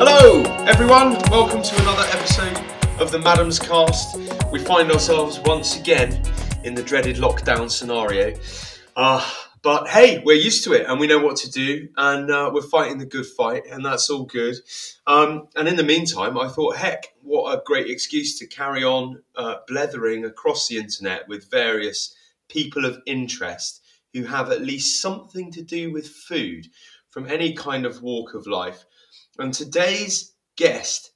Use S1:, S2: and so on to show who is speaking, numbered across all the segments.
S1: Hello, everyone. Welcome to another episode of the Maddams Cast. We find ourselves once again in the dreaded lockdown scenario. Uh, but hey, we're used to it and we know what to do, and uh, we're fighting the good fight, and that's all good. Um, and in the meantime, I thought, heck, what a great excuse to carry on uh, blethering across the internet with various people of interest who have at least something to do with food from any kind of walk of life. And today's guest,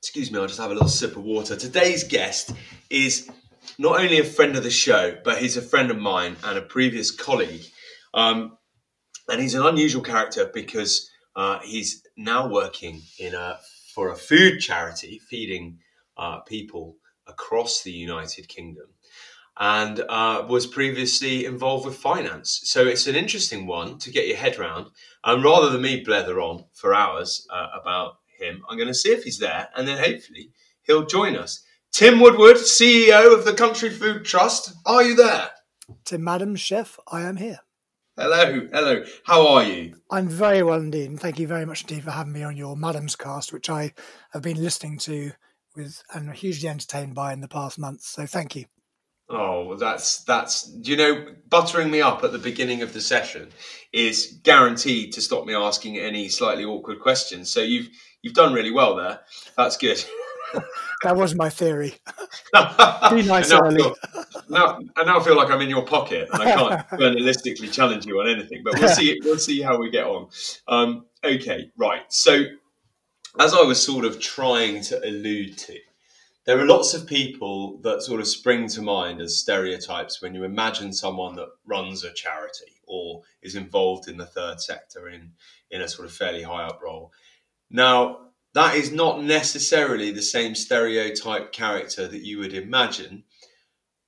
S1: excuse me, I'll just have a little sip of water. Today's guest is not only a friend of the show, but he's a friend of mine and a previous colleague. Um, and he's an unusual character because uh, he's now working in a for a food charity feeding uh, people across the United Kingdom and uh, was previously involved with finance. So it's an interesting one to get your head around. And rather than me blether on for hours uh, about him, I'm going to see if he's there and then hopefully he'll join us. Tim Woodward, CEO of the Country Food Trust, are you there?
S2: To Madam Chef, I am here.
S1: Hello, hello. How are you?
S2: I'm very well indeed, and thank you very much indeed for having me on your Maddams cast, which I have been listening to with and hugely entertained by in the past months. So thank you.
S1: Oh, that's that's you know buttering me up at the beginning of the session is guaranteed to stop me asking any slightly awkward questions. So you've you've done really well there. That's good.
S2: that was my theory. Be nice
S1: and
S2: early.
S1: Now, now, I now feel like I'm in your pocket and I can't journalistically challenge you on anything. But we'll see. We'll see how we get on. Um, okay, right. So as I was sort of trying to allude to there are lots of people that sort of spring to mind as stereotypes when you imagine someone that runs a charity or is involved in the third sector in, in a sort of fairly high up role. Now, that is not necessarily the same stereotype character that you would imagine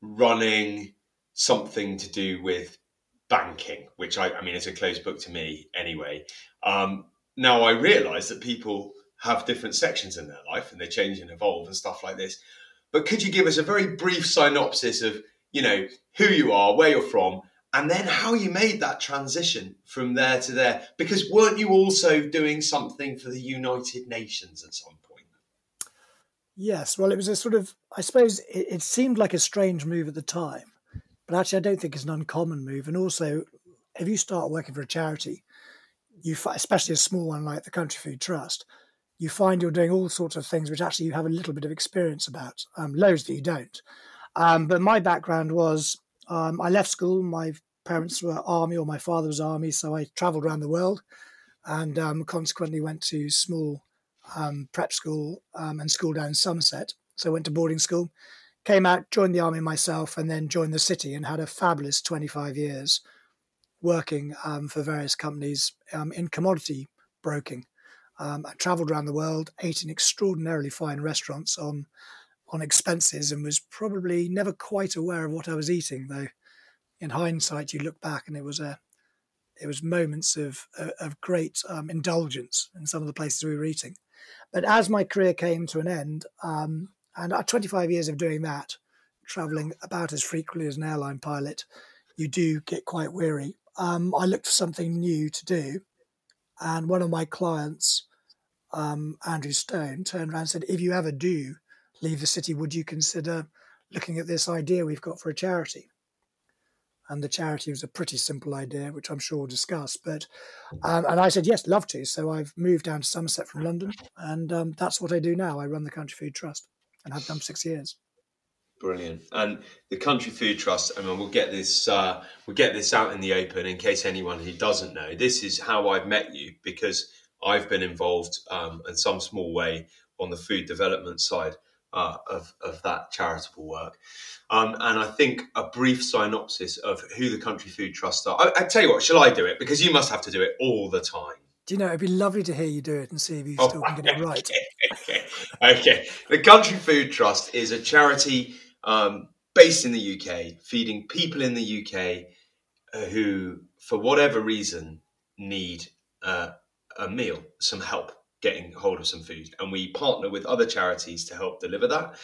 S1: running something to do with banking, which I, I mean, is a closed book to me anyway. Um, now, I realize that people have different sections in their life and they change and evolve and stuff like this. But could you give us a very brief synopsis of, you know, who you are, where you're from, and then how you made that transition from there to there? Because weren't you also doing something for the United Nations at some point?
S2: Yes. Well, it was a sort of, I suppose it, it seemed like a strange move at the time, but actually, I don't think it's an uncommon move. And also, if you start working for a charity, you, especially a small one like the Country Food Trust, you find you're doing all sorts of things which actually you have a little bit of experience about, um, loads that you don't. Um, but my background was um, I left school. My parents were army, or my father was army, so I travelled around the world, and um, consequently went to small um, prep school um, and school down Somerset. So I went to boarding school, came out, joined the army myself, and then joined the city and had a fabulous 25 years working for various companies in commodity broking. Um, I travelled around the world, ate in extraordinarily fine restaurants on on expenses, and was probably never quite aware of what I was eating. Though, in hindsight, you look back and it was a it was moments of of great um, indulgence in some of the places we were eating. But as my career came to an end, um, and 25 years of doing that, traveling about as frequently as an airline pilot, you do get quite weary. Um, I looked for something new to do, and one of my clients um, Andrew Stone turned around and said, If you ever do leave the city, would you consider looking at this idea we've got for a charity? And the charity was a pretty simple idea, which I'm sure we'll discuss. But um, and I said yes, love to. So I've moved down to Somerset from London, and um, that's what I do now. I run the Country Food Trust, and have done six years.
S1: Brilliant. And the Country Food Trust. I mean, we'll get this uh, we'll get this out in the open in case anyone who doesn't know. This is how I've met you because I've been involved um, in some small way on the food development side uh, of, of that charitable work. Um, and I think a brief synopsis of who the Country Food Trust are. I, I, tell you what, shall I do it? Because you must have to do it all the time.
S2: Do you know, it'd be lovely to hear you do it and see if you oh, still can get it right.
S1: Okay. okay. The Country Food Trust is a charity um, based in the UK, feeding people in the UK uh, who, for whatever reason, need uh, a meal, some help getting hold of some food. And we partner with other charities to help deliver that.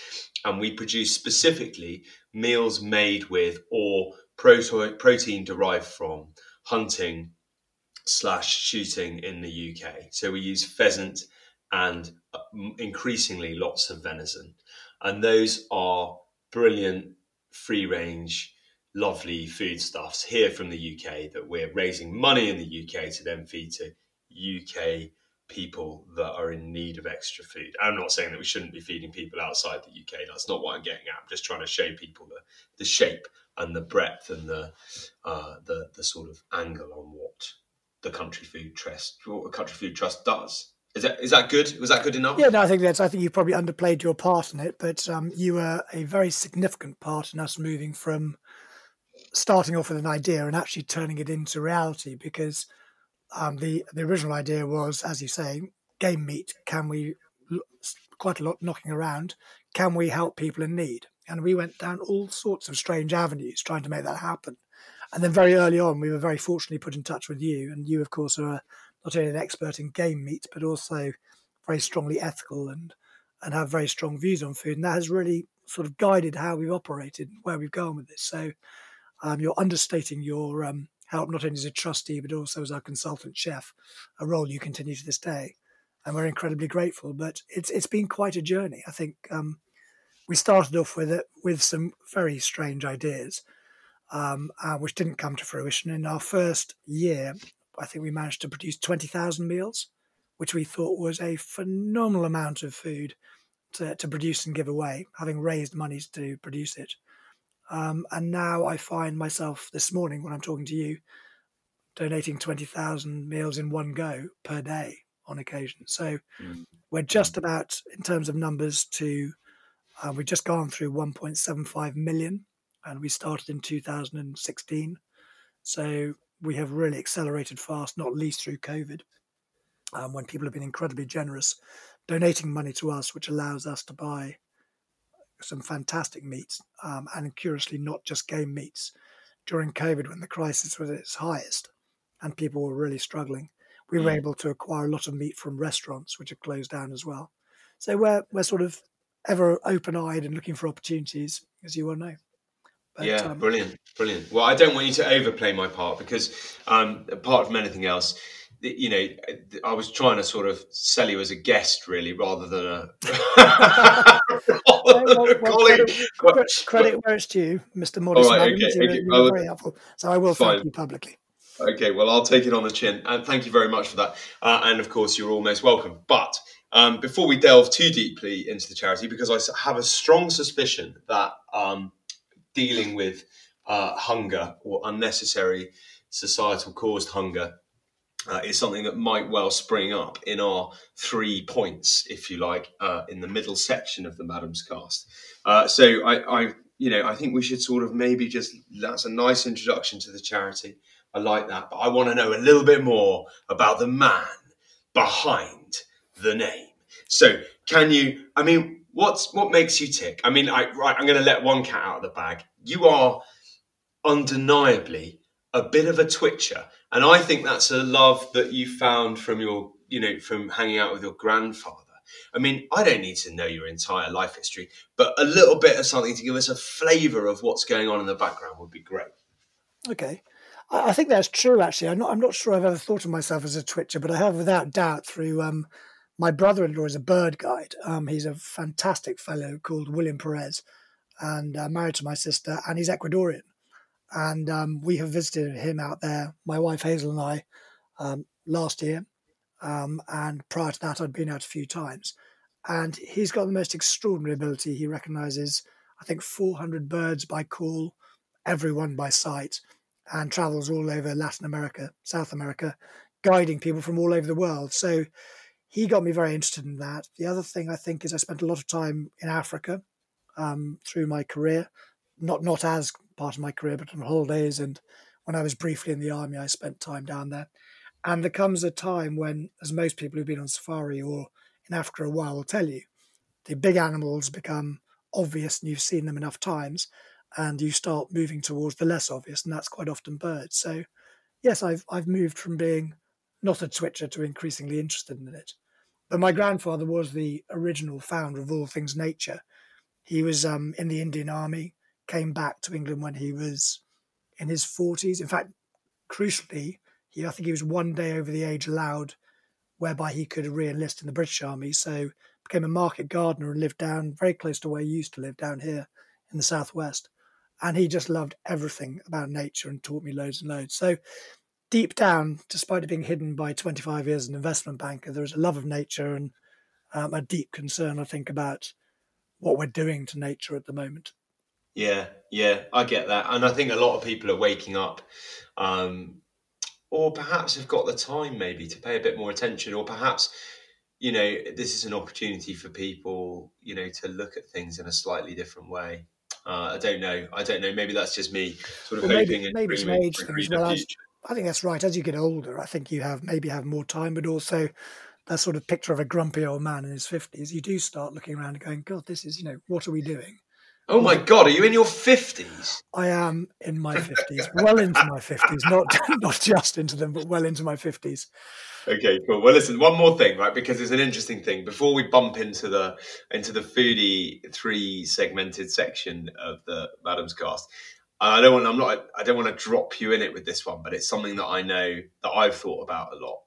S1: And we produce specifically meals made with or protein derived from hunting, slash shooting in the UK. So we use pheasant and uh, increasingly lots of venison, and those are brilliant free range, lovely foodstuffs here from the UK that we're raising money in the UK to then feed to UK people that are in need of extra food. I'm not saying that we shouldn't be feeding people outside the UK. That's not what I'm getting at. I'm just trying to show people the, the shape and the breadth and the uh, the the sort of angle on what the Country Food Trust what the Country Food Trust does. Is that is that good? Was that good enough?
S2: Yeah, no, I think that's. I think you probably underplayed your part in it, but um, you were a very significant part in us moving from starting off with an idea and actually turning it into reality because um, the the original idea was, as you say, game meat. Can we quite a lot knocking around? Can we help people in need? And we went down all sorts of strange avenues trying to make that happen. And then very early on, we were very fortunately put in touch with you, and you, of course, are not only an expert in game meat, but also very strongly ethical and and have very strong views on food. And that has really sort of guided how we've operated, where we've gone with this. So um, you're understating your um, help not only as a trustee but also as our consultant chef, a role you continue to this day, and we're incredibly grateful. But it's it's been quite a journey. I think um, we started off with it with some very strange ideas, um, uh, which didn't come to fruition. In our first year, I think we managed to produce twenty thousand meals, which we thought was a phenomenal amount of food to, to produce and give away, having raised monies to produce it. Um, and now I find myself this morning when I'm talking to you donating 20,000 meals in one go per day on occasion. So mm. we're just about, in terms of numbers, to uh, we've just gone through 1.75 million and we started in 2016. So we have really accelerated fast, not least through COVID, um, when people have been incredibly generous, donating money to us, which allows us to buy some fantastic meats, um, and curiously, not just game meats. During COVID, when the crisis was at its highest and people were really struggling, we were mm. able to acquire a lot of meat from restaurants, which have closed down as well. So we're we're sort of ever open-eyed and looking for opportunities, as you well know.
S1: But, yeah, um, brilliant, brilliant. Well, I don't want you to overplay my part because, um, apart from anything else, you know, I was trying to sort of sell you as a guest, really, rather than a,
S2: well. Credit, credit where it's due, Mr. Modest. Right, okay, you, okay. you very helpful. So I will fine. thank you publicly.
S1: Okay, well, I'll take it on the chin, and thank you very much for that. Uh, and of course, you're almost welcome. But um, before we delve too deeply into the charity, because I have a strong suspicion that um, dealing with uh, hunger or unnecessary societal caused hunger uh, is something that might well spring up in our three points, if you like, uh, in the middle section of the Maddams cast. Uh, so I, I, you know, I think we should sort of maybe just that's a nice introduction to the charity. I like that, but I want to know a little bit more about the man behind the name. So can you? I mean, what's what makes you tick? I mean, I right, I'm going to let one cat out of the bag. You are undeniably a bit of a twitcher and I think that's a love that you found from your, you know, from hanging out with your grandfather. I mean, I don't need to know your entire life history, but a little bit of something to give us a flavour of what's going on in the background would be great.
S2: Okay. I think that's true, actually. I'm not, I'm not sure I've ever thought of myself as a twitcher, but I have without doubt through um, my brother in law is a bird guide. Um, he's a fantastic fellow called William Perez and uh, married to my sister, and he's Ecuadorian and um, we have visited him out there. My wife Hazel and I um, last year, um, and prior to that, I'd been out a few times. And he's got the most extraordinary ability. He recognizes, I think, 400 birds by call, everyone by sight, and travels all over Latin America, South America, guiding people from all over the world. So he got me very interested in that. The other thing I think is I spent a lot of time in Africa um, through my career, not not as part of my career, but on holidays. And when I was briefly in the army, I spent time down there. And there comes a time when, as most people who've been on safari or in Africa a while will tell you, the big animals become obvious and you've seen them enough times and you start moving towards the less obvious, and that's quite often birds. So, yes, I've, I've moved from being not a twitcher to increasingly interested in it. But my grandfather was the original founder of all things nature. He was um, in the Indian Army came back to England when he was in his 40s. In fact, crucially, He, I think he was one day over the age allowed, whereby he could re-enlist in the British Army. So became a market gardener and lived down very close to where he used to live down here in the southwest. And he just loved everything about nature and taught me loads and loads. So deep down, despite it being hidden by 25 years as an investment banker, there is a love of nature and um, a deep concern, I think, about what we're doing to nature at the moment.
S1: Yeah, yeah, I get that, and I think a lot of people are waking up, um, or perhaps have got the time maybe to pay a bit more attention, or perhaps you know this is an opportunity for people you know to look at things in a slightly different way. Uh, I don't know. I don't know. Maybe that's just me sort of well, hoping maybe, maybe dreaming, age things. Well,
S2: I think that's right. As you get older, I think you have maybe have more time, but also that sort of picture of a grumpy old man in his fifties. You do start looking around and going, "God, this is you know what are we doing?"
S1: Oh my God, are you in your 50s?
S2: I am in my 50s, well into my 50s, not, not just into them, but well into my 50s.
S1: Okay, cool. Well, listen, one more thing, right? Because it's an interesting thing. Before we bump into the into the foodie three segmented section of the Maddams cast, I don't want I'm not I don't want to drop you in it with this one, but it's something that I know that I've thought about a lot.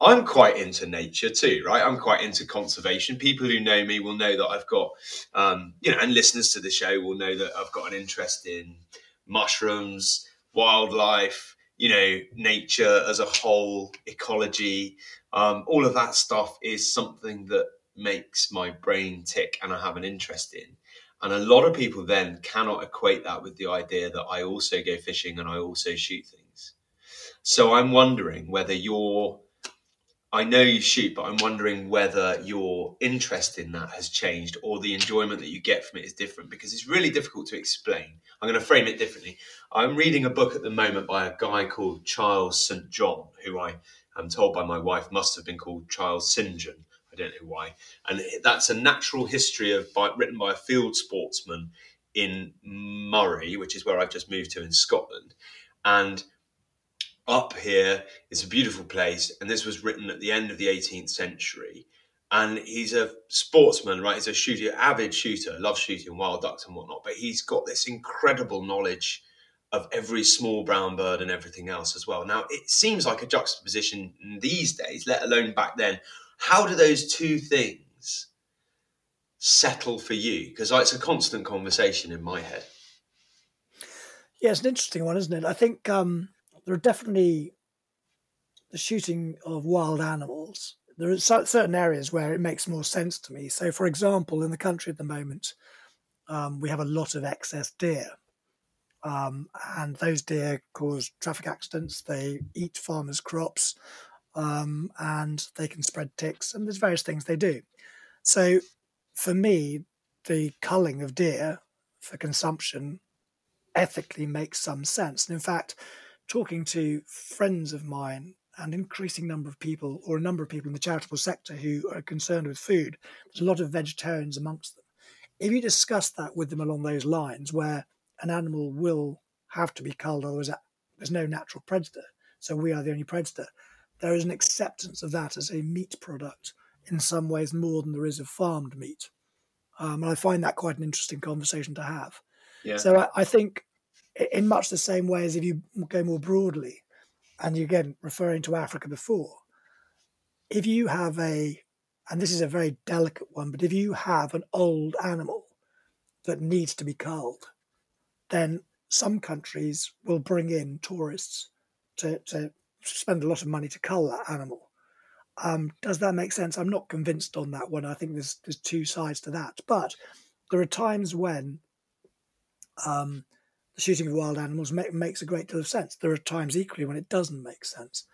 S1: I'm quite into nature too, right? I'm quite into conservation. People who know me will know that I've got, um, you know, and listeners to the show will know that I've got an interest in mushrooms, wildlife, you know, nature as a whole, ecology. Um, all of that stuff is something that makes my brain tick and I have an interest in. And a lot of people then cannot equate that with the idea that I also go fishing and I also shoot things. So I'm wondering whether you're I know you shoot, but I'm wondering whether your interest in that has changed or the enjoyment that you get from it is different because it's really difficult to explain. I'm going to frame it differently. I'm reading a book at the moment by a guy called Charles St. John, who I am told by my wife must have been called Charles St. John. I don't know why. And that's a natural history of by, written by a field sportsman in Moray, which is where I've just moved to in Scotland. And up here is a beautiful place, and this was written at the end of the 18th century. And he's a sportsman, right? He's a shooter, avid shooter, loves shooting wild ducks and whatnot. But he's got this incredible knowledge of every small brown bird and everything else as well. Now, it seems like a juxtaposition these days, let alone back then. How do those two things settle for you? Because it's a constant conversation in my head.
S2: Yeah, it's an interesting one, isn't it? I think um, there are definitely the shooting of wild animals. There are certain areas where it makes more sense to me. So, for example, in the country at the moment, um, we have a lot of excess deer. Um, and those deer cause traffic accidents. They eat farmers' crops, um, and they can spread ticks. And there's various things they do. So, for me, the culling of deer for consumption ethically makes some sense. And in fact, talking to friends of mine and increasing number of people or a number of people in the charitable sector who are concerned with food. There's a lot of vegetarians amongst them. If you discuss that with them along those lines where an animal will have to be culled otherwise there's no natural predator so we are the only predator there is an acceptance of that as a meat product in some ways more than there is of farmed meat. Um, and i find that quite an interesting conversation to have. Yeah. so I, I think in much the same way as if you go more broadly, and again referring to Africa before, if you have a, and this is a very delicate one, but if you have an old animal that needs to be culled, then some countries will bring in tourists to, to spend a lot of money to cull that animal. Um, does that make sense? I'm not convinced on that one. I think there's there's two sides to that, but there are times when um, the shooting of wild animals make, makes a great deal of sense. There are times equally when it doesn't make sense.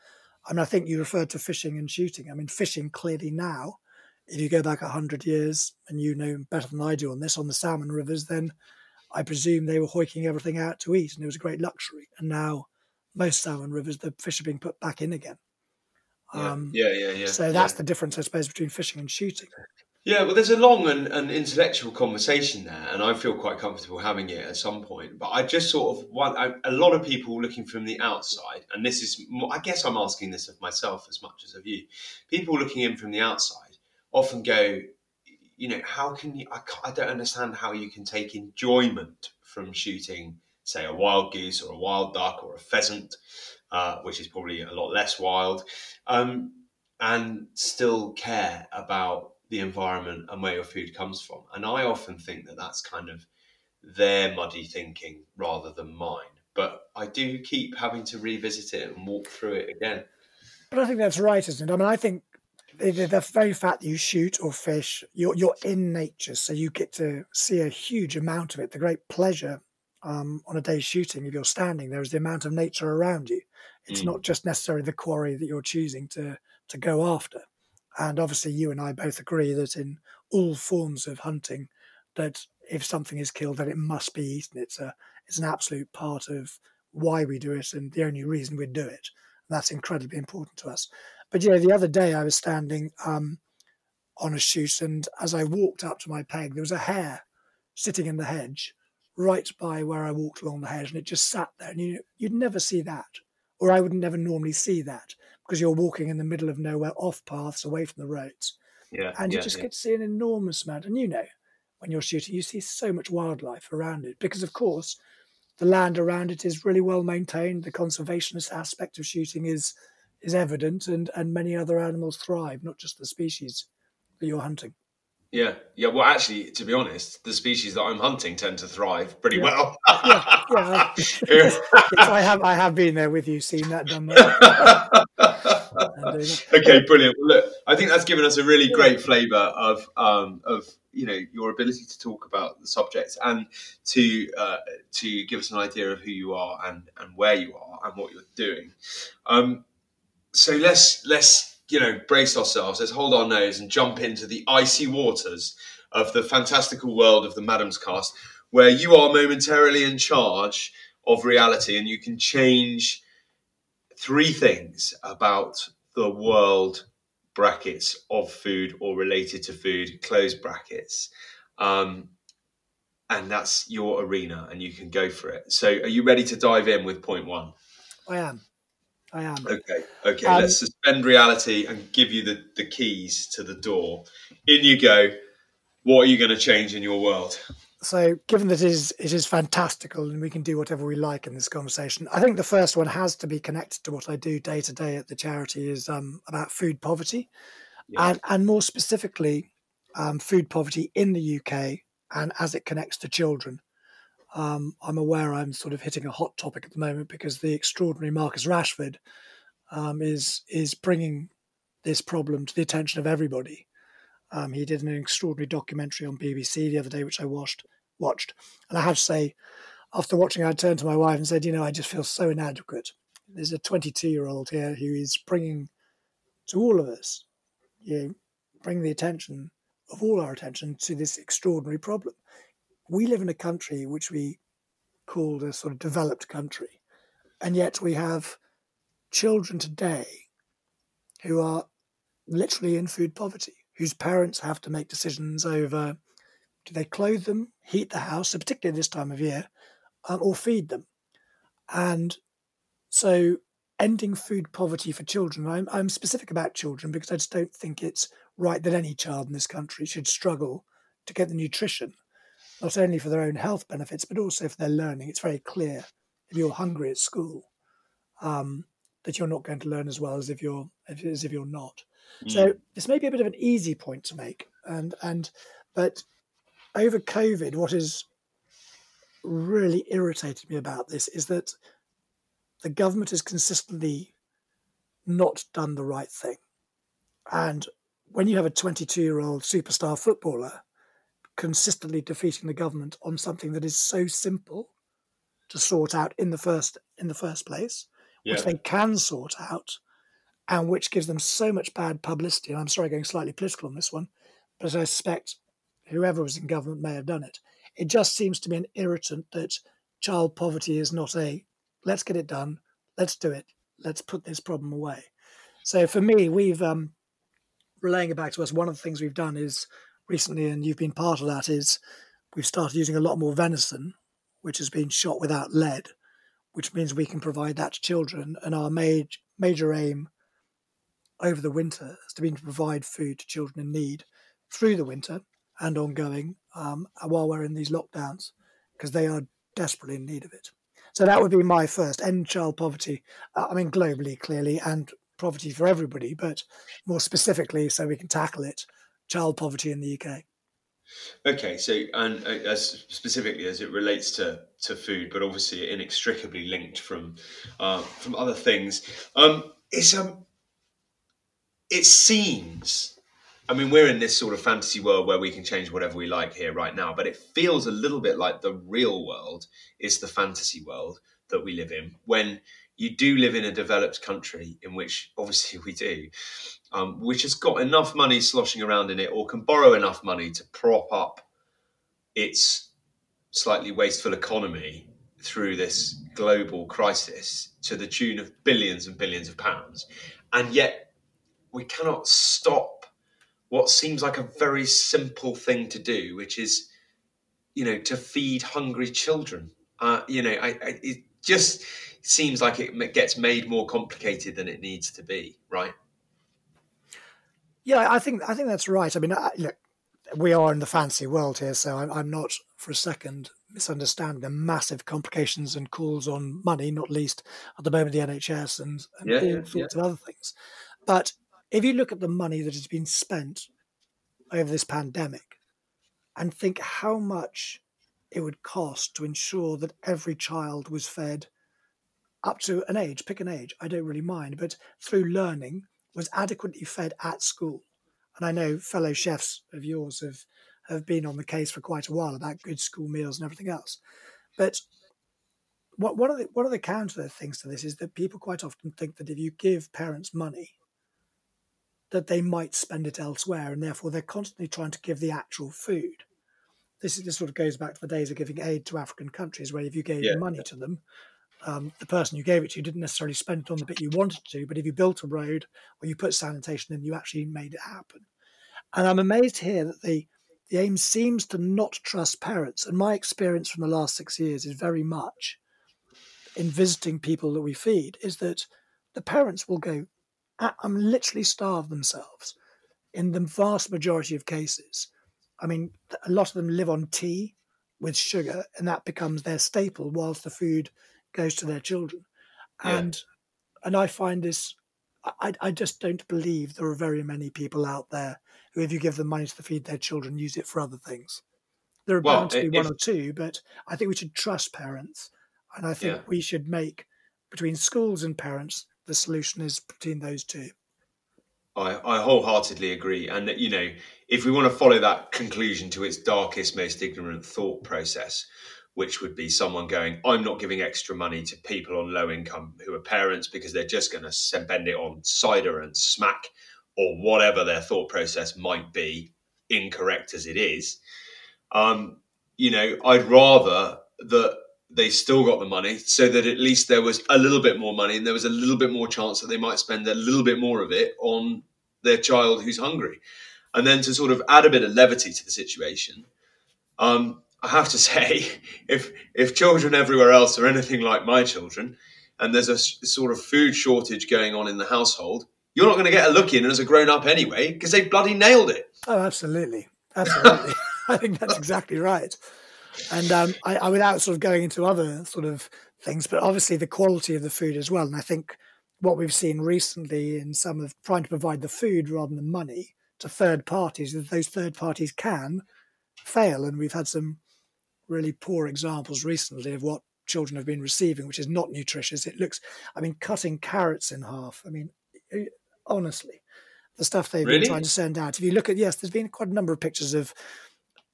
S2: I mean, I think you referred to fishing and shooting. I mean, fishing clearly now, if you go back 100 years, and you know better than I do on this, on the salmon rivers, then I presume they were hoiking everything out to eat, and it was a great luxury. And now, most salmon rivers, the fish are being put back in again.
S1: Yeah, um, yeah, yeah, yeah.
S2: So that's yeah. the difference, I suppose, between fishing and shooting.
S1: Yeah, well, there's a long and, and intellectual conversation there, and I feel quite comfortable having it at some point. But I just sort of want I, a lot of people looking from the outside, and this is, I guess, I'm asking this of myself as much as of you. People looking in from the outside often go, you know, how can you? I, I don't understand how you can take enjoyment from shooting, say, a wild goose or a wild duck or a pheasant uh, which is probably a lot less wild, um, and still care about the environment and where your food comes from. And I often think that that's kind of their muddy thinking rather than mine. But I do keep having to revisit it and walk through it again.
S2: But I think that's right, isn't it? I mean, I think the, the very fact that you shoot or fish, you're you're in nature, so you get to see a huge amount of it. The great pleasure um, on a day shooting, if you're standing there, is the amount of nature around you. It's mm. not just necessarily the quarry that you're choosing to to go after. And obviously, you and I both agree that in all forms of hunting, that if something is killed, then it must be eaten. It's a it's an absolute part of why we do it and the only reason we do it. That's incredibly important to us. But you know, the other day I was standing um, on a shoot, and as I walked up to my peg, there was a hare sitting in the hedge right by where I walked along the hedge, and it just sat there. And you, you'd never see that, or I would never normally see that because you're walking in the middle of nowhere, off paths, away from the roads.
S1: Yeah,
S2: and you
S1: yeah,
S2: just
S1: yeah.
S2: get to see an enormous amount. And you know, when you're shooting, you see so much wildlife around it because, of course, the land around it is really well maintained. The conservationist aspect of shooting is is evident, and and many other animals thrive, not just the species that you're hunting.
S1: Yeah, yeah. Well, actually, to be honest, the species that I'm hunting tend to thrive pretty
S2: Yeah.
S1: well.
S2: yeah, yeah. Yes, I have I have been there with you, seen that done.
S1: Okay, brilliant. Well, look, I think that's given us a really great flavour of um, of you know your ability to talk about the subjects and to uh, to give us an idea of who you are and and where you are and what you're doing. Um, so let's let's you know brace ourselves. Let's hold our nose and jump into the icy waters of the fantastical world of the Maddams Cast, where you are momentarily in charge of reality and you can change three things about the world brackets of food or related to food, close brackets. Um, and that's your arena and you can go for it. So are you ready to dive in with point one?
S2: I am, I am.
S1: Okay, okay.
S2: Um,
S1: let's suspend reality and give you the, the keys to the door. In you go. What are you going to change in your world?
S2: So, given that it is, it is fantastical and we can do whatever we like in this conversation, I think the first one has to be connected to what I do day to day at the charity is um, about food poverty,
S1: Yeah.
S2: and and more specifically, um, food poverty in the UK and as it connects to children. Um, I'm aware I'm sort of hitting a hot topic at the moment because the extraordinary Marcus Rashford um, is is bringing this problem to the attention of everybody. Um, he did an extraordinary documentary on BBC the other day, which I watched. Watched, and I have to say, after watching, I turned to my wife and said, "You know, I just feel so inadequate. There's a 22 year old here who is bringing to all of us, you know, bring the attention of all our attention to this extraordinary problem. We live in a country which we call a sort of developed country, and yet we have children today who are literally in food poverty, whose parents have to make decisions over do they clothe them, heat the house, so particularly this time of year, um, or feed them. And so ending food poverty for children, I'm, I'm specific about children because I just don't think it's right that any child in this country should struggle to get the nutrition, not only for their own health benefits, but also for their learning. It's very clear if you're hungry at school um, that you're not going to learn as well as if you're as if you're not. So mm. this may be a bit of an easy point to make, and and but over COVID, what has really irritated me about this is that the government has consistently not done the right thing, and when you have a 22-year-old superstar footballer consistently defeating the government on something that is so simple to sort out in the first in the first place,
S1: Yeah.
S2: which they can sort out, and which gives them so much bad publicity. And I'm sorry, going slightly political on this one, but I suspect whoever was in government may have done it. It just seems to be an irritant that child poverty is not a let's get it done, let's do it, let's put this problem away. So for me, we've um, relaying it back to us. One of the things we've done is recently, and you've been part of that, is we've started using a lot more venison, which has been shot without lead, which means we can provide that to children. And our major major aim over the winter has to be to provide food to children in need through the winter and ongoing um, while we're in these lockdowns because they are desperately in need of it. So that would be my first end child poverty. Uh, I mean, globally, clearly, and poverty for everybody, but more specifically, so we can tackle it, child poverty in the UK.
S1: Okay, so and uh, as specifically as it relates to to food, but obviously inextricably linked from uh, from other things, um, it's um, it seems. I mean, we're in this sort of fantasy world where we can change whatever we like here right now, but it feels a little bit like the real world is the fantasy world that we live in. When you do live in a developed country, in which obviously we do, um, which has got enough money sloshing around in it or can borrow enough money to prop up its slightly wasteful economy through this global crisis to the tune of billions and billions of pounds. And yet we cannot stop what seems like a very simple thing to do, which is, you know, to feed hungry children. Uh, you know, I, I, it just seems like it gets made more complicated than it needs to be, right?
S2: Yeah, I think I think that's right. I mean, I, look, we are in the fancy world here, so I'm, I'm not for a second misunderstanding the massive complications and calls on money, not least at the moment the NHS and, and yeah, all yeah, sorts yeah. of other things. But if you look at the money that has been spent over this pandemic and think how much it would cost to ensure that every child was fed up to an age, pick an age, I don't really mind, but through learning was adequately fed at school. And I know fellow chefs of yours have, have been on the case for quite a while about good school meals and everything else. But what, one, of the, one of the counter things to this is that people quite often think that if you give parents money, that they might spend it elsewhere, and therefore they're constantly trying to give the actual food. This, is, this sort of goes back to the days of giving aid to African countries, where if you gave yeah. money to them, um, the person you gave it to didn't necessarily spend it on the bit you wanted to, but if you built a road or you put sanitation in, you actually made it happen. And I'm amazed here that the the aim seems to not trust parents. And my experience from the last six years is very much in visiting people that we feed is that the parents will go, um, literally starve themselves in the vast majority of cases. I mean, a lot of them live on tea with sugar, and that becomes their staple whilst the food goes to their children. Yeah. And and I find this I, I just don't believe there are very many people out there who, if you give them money to feed their children, use it for other things. There are well, bound to be if, one or two, but I think we should trust parents. And I think yeah. we should make between schools and parents, the solution is between those two.
S1: I, I wholeheartedly agree. And, you know, if we want to follow that conclusion to its darkest, most ignorant thought process, which would be someone going, I'm not giving extra money to people on low income who are parents because they're just going to spend it on cider and smack or whatever their thought process might be, incorrect as it is. Um, you know, I'd rather that they still got the money so that at least there was a little bit more money and there was a little bit more chance that they might spend a little bit more of it on their child who's hungry. And then to sort of add a bit of levity to the situation, um, I have to say, if if children everywhere else are anything like my children, and there's a sort of food shortage going on in the household, you're not going to get a look in as a grown up anyway because they bloody nailed it.
S2: Oh, absolutely, absolutely. I think that's exactly right. And um, I, I, without sort of going into other sort of things, but obviously the quality of the food as well. And I think what we've seen recently in some of trying to provide the food rather than the money to third parties is that those third parties can fail. And we've had some really poor examples recently of what children have been receiving, which is not nutritious. It looks, I mean, cutting carrots in half. I mean, honestly, the stuff they've really? been trying to send out. If you look at, yes, there's been quite a number of pictures of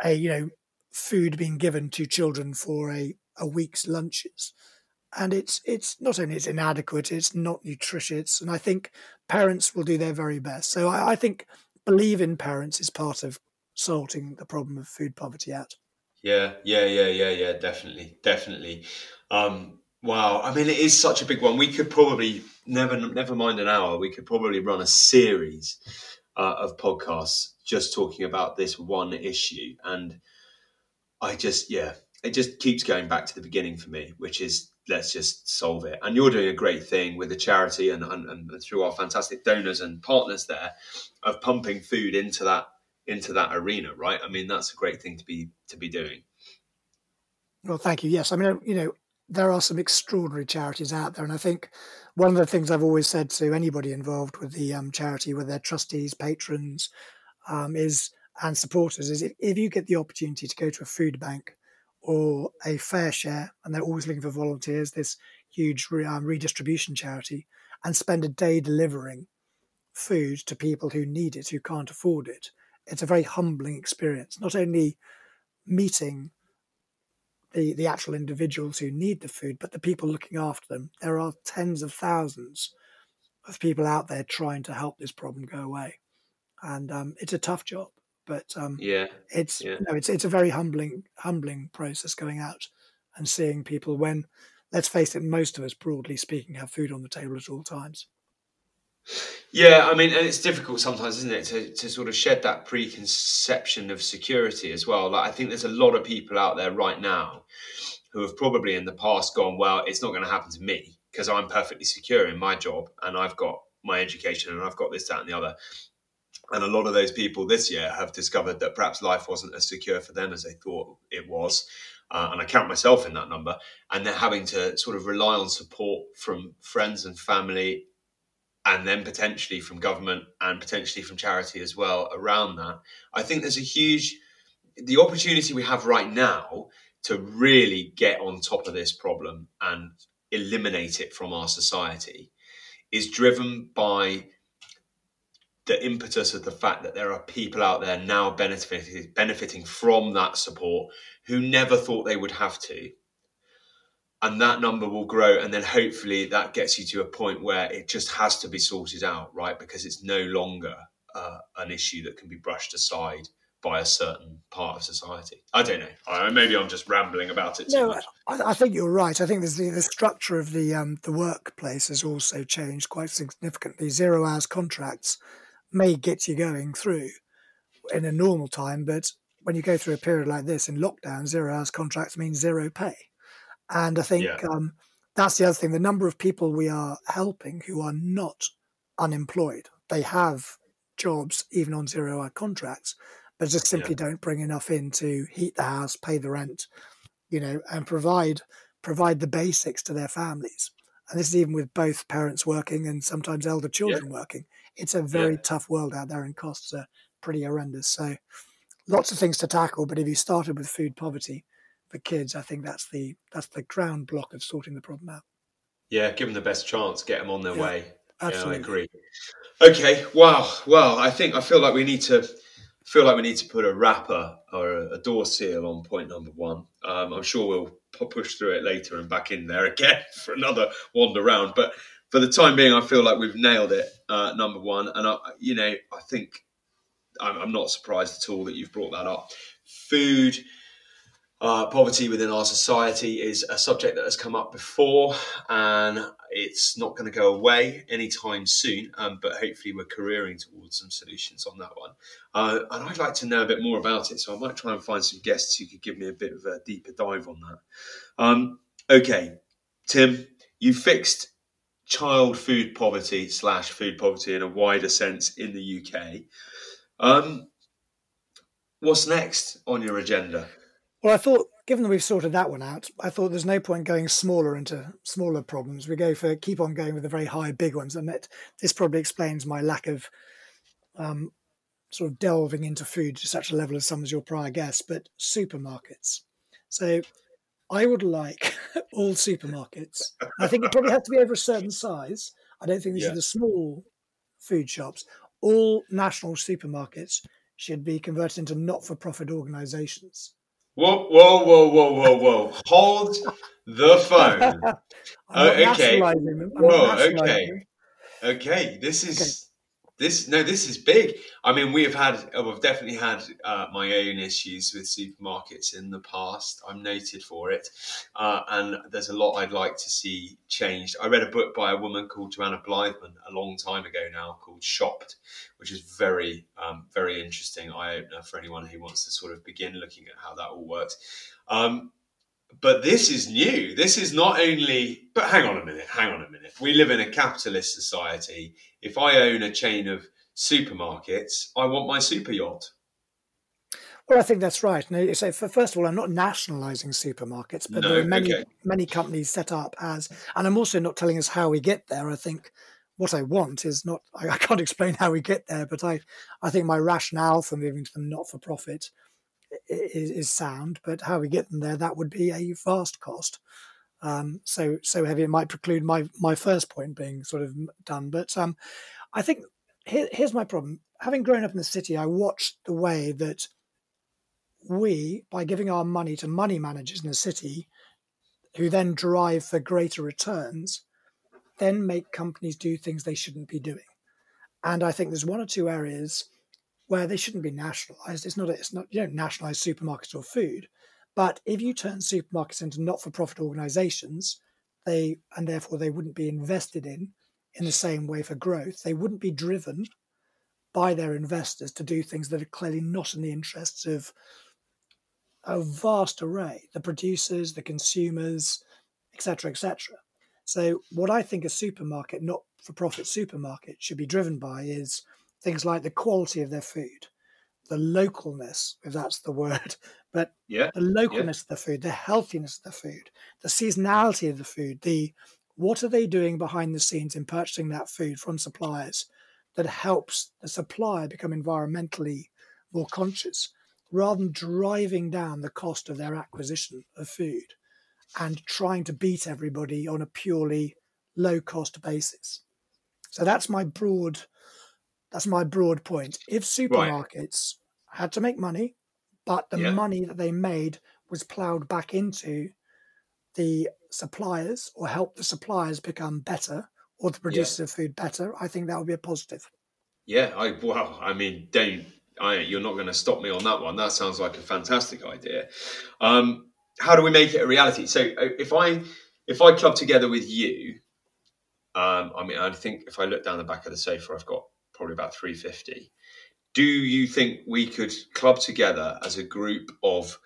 S2: a, you know, food being given to children for a, a week's lunches. And it's it's not only it's inadequate, it's not nutritious. And I think parents will do their very best. So I, I think believe in parents is part of sorting the problem of food poverty out.
S1: Yeah, yeah, yeah, yeah, yeah, definitely, definitely. Um, wow, I mean, it is such a big one. We could probably never, never mind an hour. We could probably run a series uh, of podcasts just talking about this one issue, and I just, yeah, it just keeps going back to the beginning for me, which is let's just solve it. And you're doing a great thing with the charity and, and, and through our fantastic donors and partners there of pumping food into that into that arena, right? I mean, that's a great thing to be to be doing.
S2: Well, thank you. Yes, I mean, you know, there are some extraordinary charities out there, and I think one of the things I've always said to anybody involved with the um, charity, whether they're trustees, patrons, um, is and supporters, is if, if you get the opportunity to go to a food bank or a fair share, and they're always looking for volunteers, this huge re, um, redistribution charity, and spend a day delivering food to people who need it, who can't afford it. It's a very humbling experience, not only meeting the, the actual individuals who need the food, but the people looking after them. There are tens of thousands of people out there trying to help this problem go away, and um, it's a tough job. But um,
S1: yeah,
S2: it's
S1: yeah.
S2: no, it's it's a very humbling humbling process going out and seeing people when, let's face it, most of us, broadly speaking, have food on the table at all times.
S1: Yeah, I mean, and it's difficult sometimes, isn't it, to, to sort of shed that preconception of security as well. Like, I think there's a lot of people out there right now who have probably in the past gone, well, it's not going to happen to me because I'm perfectly secure in my job and I've got my education and I've got this, that, and the other. And a lot of those people this year have discovered that perhaps life wasn't as secure for them as they thought it was. Uh, and I count myself in that number. And they're having to sort of rely on support from friends and family and then potentially from government and potentially from charity as well around that. I think there's a huge the opportunity we have right now to really get on top of this problem and eliminate it from our society is driven by the impetus of the fact that there are people out there now benefiting benefiting from that support who never thought they would have to. And that number will grow and then hopefully that gets you to a point where it just has to be sorted out right? Because it's no longer uh, an issue that can be brushed aside by a certain part of society. I don't know. I, maybe i'm just rambling about it no,
S2: I, I, think you're right. I think the, the structure of the um, the workplace has also changed quite significantly. Zero hours contracts may get you going through in a normal time but when you go through a period like this in lockdown zero hours contracts means zero pay and I think yeah. um, that's the other thing. The number of people we are helping who are not unemployed, they have jobs even on zero hour contracts, but just simply yeah. don't bring enough in to heat the house, pay the rent, you know, and provide provide the basics to their families. And this is even with both parents working and sometimes elder children yeah. working. It's a very tough world out there, and costs are pretty horrendous. So, lots of things to tackle. But if you started with food poverty, for kids, I think that's the that's the ground block of sorting the problem out.
S1: Yeah, give them the best chance, get them on their yeah, way.
S2: Absolutely.
S1: Yeah, I agree. Okay, wow, well, I think I feel like we need to feel like we need to put a wrapper or a, door seal on point number one. Um, I'm sure we'll push through it later and back in there again for another wander round. But for the time being, I feel like we've nailed it. Uh, number one, and I, you know, I think I'm, I'm not surprised at all that you've brought that up. Food uh, poverty within our society is a subject that has come up before and it's not going to go away anytime soon, um, but hopefully we're careering towards some solutions on that one. Uh, and I'd like to know a bit more about it, so I might try and find some guests who could give me a bit of a deeper dive on that. Um, okay, Tim, you fixed child food poverty slash food poverty in a wider sense in the UK. Um, what's next on your agenda?
S2: Well, I thought, given that we've sorted that one out, I thought there's no point going smaller into smaller problems. We go for keep on going with the very high, big ones, and that this probably explains my lack of um, sort of delving into food to such a level as some as your prior guests. But supermarkets. So, I would like all supermarkets. I think it probably has to be over a certain size. I don't think these yeah. are the small food shops. All national supermarkets should be converted into not-for-profit organisations
S1: Whoa, whoa, whoa, whoa, whoa, whoa. Hold the phone.
S2: uh, okay. Whoa,
S1: okay. Okay. This is okay. This no, this is big. I mean, we've had oh, we've definitely had uh, my own issues with supermarkets in the past. I'm noted for it. Uh, and there's a lot I'd like to see changed. I read a book by a woman called Joanna Blythman a long time ago now called Shopped, which is very, um, very interesting eye opener for anyone who wants to sort of begin looking at how that all works. Um, but this is new. This is not only, but hang on a minute, hang on a minute. We live in a capitalist society. If I own a chain of supermarkets, I want my super yacht.
S2: Well, I think that's right. No, so, for, first of all, I'm not nationalising supermarkets, but no, there are many okay. many companies set up as, and I'm also not telling us how we get there. I think what I want is not. I, I can't explain how we get there, but I, I think my rationale for moving to the not-for-profit is, is sound. But how we get them there, that would be a vast cost. Um, so so heavy it might preclude my my first point being sort of done. But um, I think here, here's my problem. Having grown up in the city, I watched the way that we, by giving our money to money managers in the city, who then drive for greater returns, then make companies do things they shouldn't be doing. And I think there's one or two areas where they shouldn't be nationalized. It's not, it's not, you don't nationalize supermarkets or food. But if you turn supermarkets into not-for-profit organizations, they and therefore they wouldn't be invested in in the same way for growth. They wouldn't be driven by their investors to do things that are clearly not in the interests of a vast array the producers, the consumers, etc., etc. So, what I think a supermarket, not for profit supermarket, should be driven by is things like the quality of their food, the localness, if that's the word, but yeah, the localness yeah. of the food, the healthiness of the food, the seasonality of the food, the what are they doing behind the scenes in purchasing that food from suppliers that helps the supplier become environmentally more conscious rather than driving down the cost of their acquisition of food and trying to beat everybody on a purely low cost basis. So that's my broad that's my broad point. If supermarkets right. had to make money, but the yeah. money that they made was ploughed back into the suppliers or helped the suppliers become better or the producers yeah. of food better, I think that would be a positive.
S1: Yeah, I well, I mean, don't I, you're not going to stop me on that one. That sounds like a fantastic idea. Um, how do we make it a reality? So uh, if I if I club together with you, um, I mean, I think if I look down the back of the sofa, I've got probably about 350. Do you think we could club together as a group of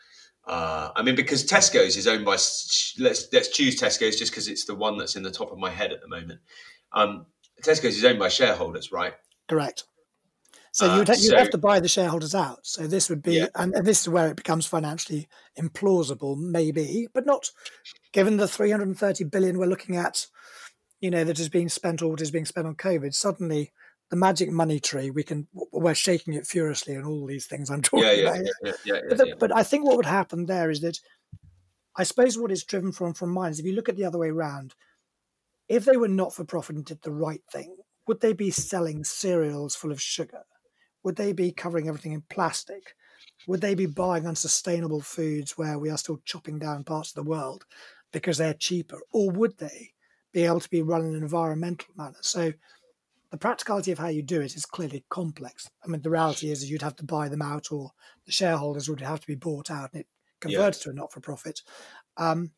S1: uh, I mean, because Tesco's is owned by let's let's choose Tesco's just because it's the one that's in the top of my head at the moment. Um, Tesco's is owned by shareholders, right?
S2: Correct. So uh, you'd, you'd so, have to buy the shareholders out. So this would be, yeah. and, and, this is where it becomes financially implausible, maybe, but not given the 330 billion we're looking at, you know, that is being spent or what is being spent on COVID. Suddenly, the magic money tree, we can, we're shaking it furiously and all these things I'm talking
S1: yeah, yeah,
S2: about.
S1: Yeah, yeah,
S2: but, the, but I think what would happen there is that I suppose what is driven from from mine is if you look at the other way around, if they were not for profit and did the right thing, would they be selling cereals full of sugar? Would they be covering everything in plastic? Would they be buying unsustainable foods where we are still chopping down parts of the world because they're cheaper? Or would they be able to be run in an environmental manner? So the practicality of how you do it is clearly complex. I mean, the reality is, is you'd have to buy them out, or the shareholders would have to be bought out, and it converted yeah. to a not-for-profit. Um,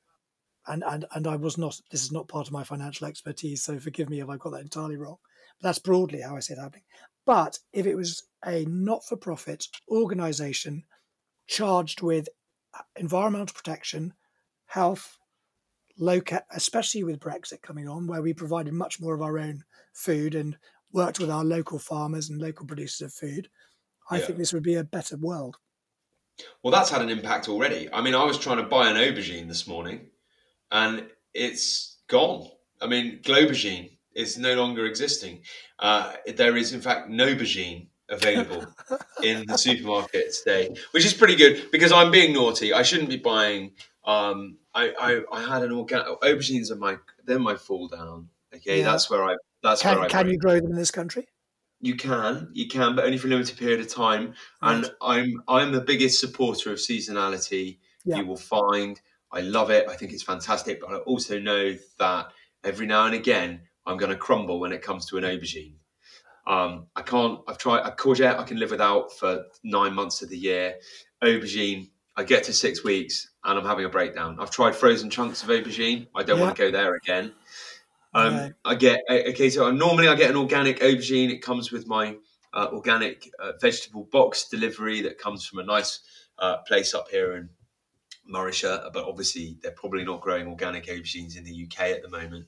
S2: and and and I was not. This is not part of my financial expertise, so forgive me if I got that entirely wrong. But that's broadly how I see it happening. But if it was a not for profit organization charged with environmental protection, health, local, especially with Brexit coming on, where we provided much more of our own food and worked with our local farmers and local producers of food, I yeah. think this would be a better world.
S1: Well, that's had an impact already. I mean, I was trying to buy an aubergine this morning and it's gone. I mean, Globergine is no longer existing. Uh, there is, in fact, no aubergine available in the supermarket today, which is pretty good because I'm being naughty. I shouldn't be buying. Um, I, I, I had an organic aubergines are my they're my fall down. Okay, yeah. that's where I that's
S2: can,
S1: where I
S2: can you grow them in this country?
S1: You can, you can, but only for a limited period of time. Right. And I'm I'm the biggest supporter of seasonality. Yeah. You will find I love it. I think it's fantastic, but I also know that every now and again I'm going to crumble when it comes to an aubergine. Um, I can't. I've tried a courgette. I can live without for nine months of the year. Aubergine. I get to six weeks and I'm having a breakdown. I've tried frozen chunks of aubergine. I don't yeah. want to go there again. Um, right. I get okay. So normally I get an organic aubergine. It comes with my uh, organic uh, vegetable box delivery that comes from a nice uh, place up here in Morayshire. But obviously they're probably not growing organic aubergines in the UK at the moment.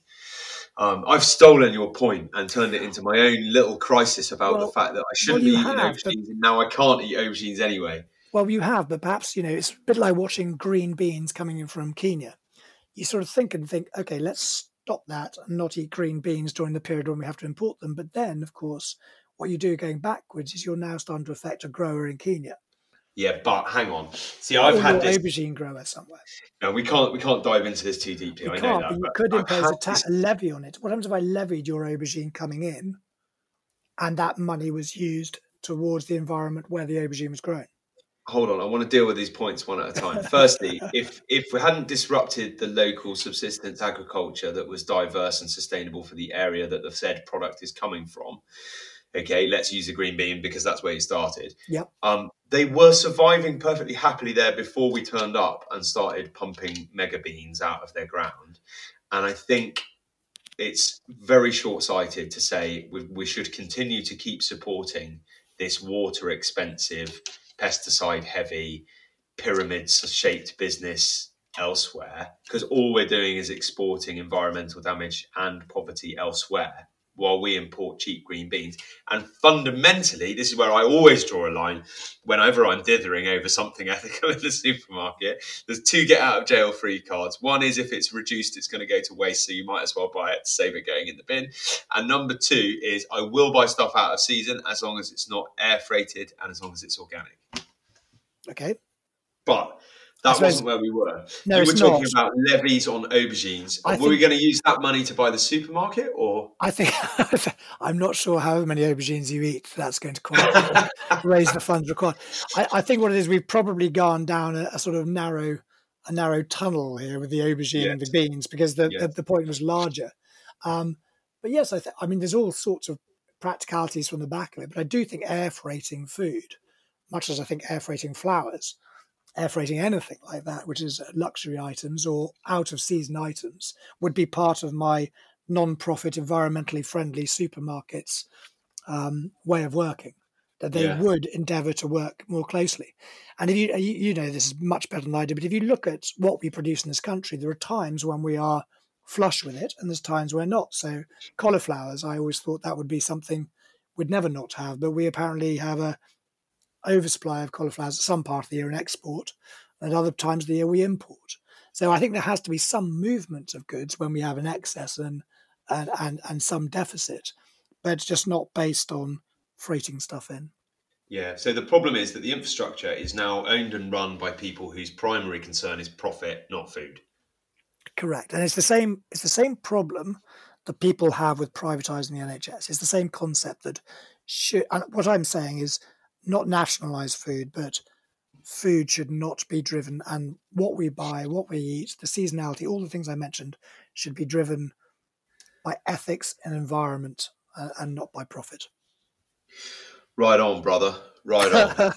S1: Um, I've stolen your point and turned it into my own little crisis about well, the fact that I shouldn't well, be eating have, aubergines, but... and now I can't eat aubergines anyway.
S2: Well, you have, but perhaps you know it's a bit like watching green beans coming in from Kenya. You sort of think and think, okay, let's stop that and not eat green beans during the period when we have to import them. But then, of course, what you do going backwards is you're now starting to affect a grower in Kenya.
S1: Yeah, but hang on. See, I've had this
S2: aubergine grower somewhere.
S1: No, we can't. We can't dive into this too deeply.
S2: You
S1: I
S2: can't,
S1: know
S2: that,
S1: but
S2: you could impose a, ta- a levy on it. What happens if I levied your aubergine coming in, and that money was used towards the environment where the aubergine was grown?
S1: Hold on, I want to deal with these points one at a time. Firstly, if if we hadn't disrupted the local subsistence agriculture that was diverse and sustainable for the area that the said product is coming from, okay, let's use the green bean because that's where it started.
S2: Yeah.
S1: Um, they were surviving perfectly happily there before we turned up and started pumping mega beans out of their ground. And I think it's very short sighted to say we, we should continue to keep supporting this water expensive pesticide heavy, pyramid shaped business elsewhere because all we're doing is exporting environmental damage and poverty elsewhere while we import cheap green beans. And fundamentally, this is where I always draw a line whenever I'm dithering over something ethical in the supermarket. There's two get out of jail free cards. One is if it's reduced, it's going to go to waste, so you might as well buy it to save it going in the bin. And number two is I will buy stuff out of season as long as it's not air freighted and as long as it's organic.
S2: Okay.
S1: But that wasn't where we were.
S2: No,
S1: we were talking
S2: not.
S1: about levies on aubergines.
S2: I
S1: were
S2: think,
S1: we going to use that money to buy the supermarket, or
S2: I think I'm not sure how many aubergines you eat. That's going to quite raise the funds required. I, I, think what it is, we've probably gone down a, a, sort of narrow, a narrow tunnel here with the aubergine yes. and the beans because the, yes. the, the, point was larger. Um, but yes, I, th- I mean, there's all sorts of practicalities from the back of it. But I do think air freighting food, much as I think air freighting flowers air freighting anything like that, which is luxury items or out of season items, would be part of my non-profit, environmentally friendly supermarkets um, way of working. That they yeah. would endeavour to work more closely, and if you you know this is much better than I do, but if you look at what we produce in this country, there are times when we are flush with it, and there's times we're not. So cauliflowers, I always thought that would be something we'd never not have, but we apparently have a oversupply of cauliflowers at some part of the year and export, and other times of the year we import. So I think there has to be some movement of goods when we have an excess and and and, and some deficit, but it's just not based on freighting stuff in.
S1: Yeah. So the problem is that the infrastructure is now owned and run by people whose primary concern is profit, not food.
S2: Correct, and it's the same. It's the same problem that people have with privatizing the NHS. It's the same concept that should. And what I'm saying is not nationalize food, but food should not be driven. And what we buy, what we eat, the seasonality, all the things I mentioned should be driven by ethics and environment uh, and not by profit.
S1: Right on, brother. Right on.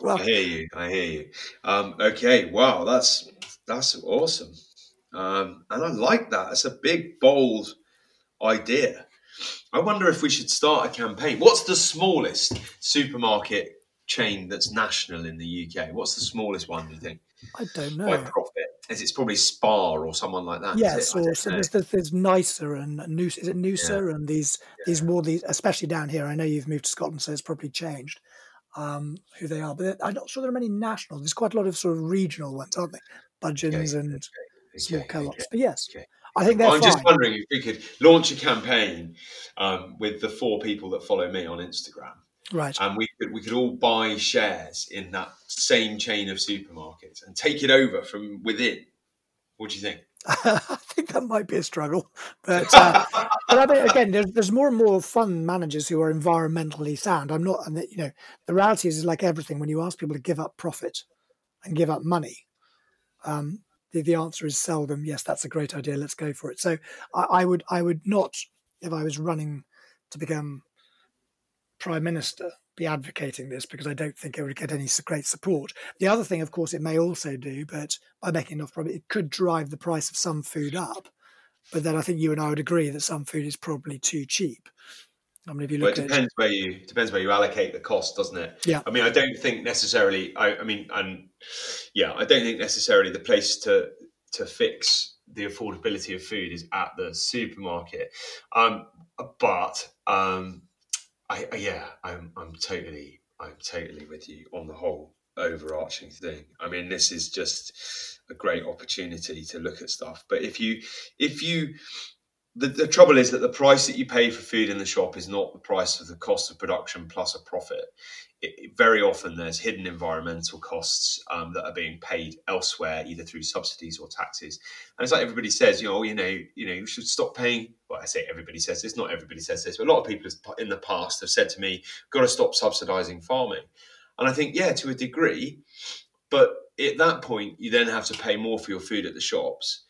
S1: well, I hear you. I hear you. Um, okay. Wow. That's that's awesome. Um, and I like that. It's a big, bold idea. I wonder if we should start a campaign. What's the smallest supermarket chain that's national in the UK? What's the smallest one, do you think?
S2: I don't know.
S1: By profit. Is it's probably Spar or someone like that.
S2: Yes, or so there's, there's Nisa and Noosa. Is it Noosa yeah. and these yeah. these more these especially down here. I know you've moved to Scotland, so it's probably changed um, who they are. But I'm not sure there are many national. There's quite a lot of sort of regional ones, aren't there? Budgens okay, and okay, okay, small co-ops. But yes, I think I'm
S1: fine. just wondering if we could launch a campaign um, with the four people that follow me on Instagram.
S2: Right.
S1: And we could we could all buy shares in that same chain of supermarkets and take it over from within. What do you think?
S2: I think that might be a struggle, but uh, but I mean, again, there's, there's more and more fund managers who are environmentally sound. I'm not, and you know, the reality is, is like everything. When you ask people to give up profit and give up money, um, the, the answer is seldom yes that's a great idea let's go for it so I, I would i would not if i was running to become prime minister be advocating this because I don't think it would get any great support. The other thing, of course, it may also do, but by making enough profit, it could drive the price of some food up. But then I think you and I would agree that some food is probably too cheap. I mean, if you look
S1: well, it depends where you depends where you allocate the cost, doesn't it?
S2: Yeah.
S1: I mean, I don't think necessarily. I, I mean, and yeah, I don't think necessarily the place to to fix the affordability of food is at the supermarket. Um, but um, I, yeah, I'm I'm totally I'm totally with you on the whole overarching thing. I mean, this is just a great opportunity to look at stuff. But if you if you the, the trouble is that the price that you pay for food in the shop is not the price of the cost of production plus a profit. It, it, very often there's hidden environmental costs um, that are being paid elsewhere, either through subsidies or taxes. And it's like everybody says, you know, you know, you know, you should stop paying. Well, I say everybody says this, not everybody says this, but a lot of people in the past have said to me, "Got to stop subsidising farming." And I think, yeah, to a degree, but at that point, you then have to pay more for your food at the shops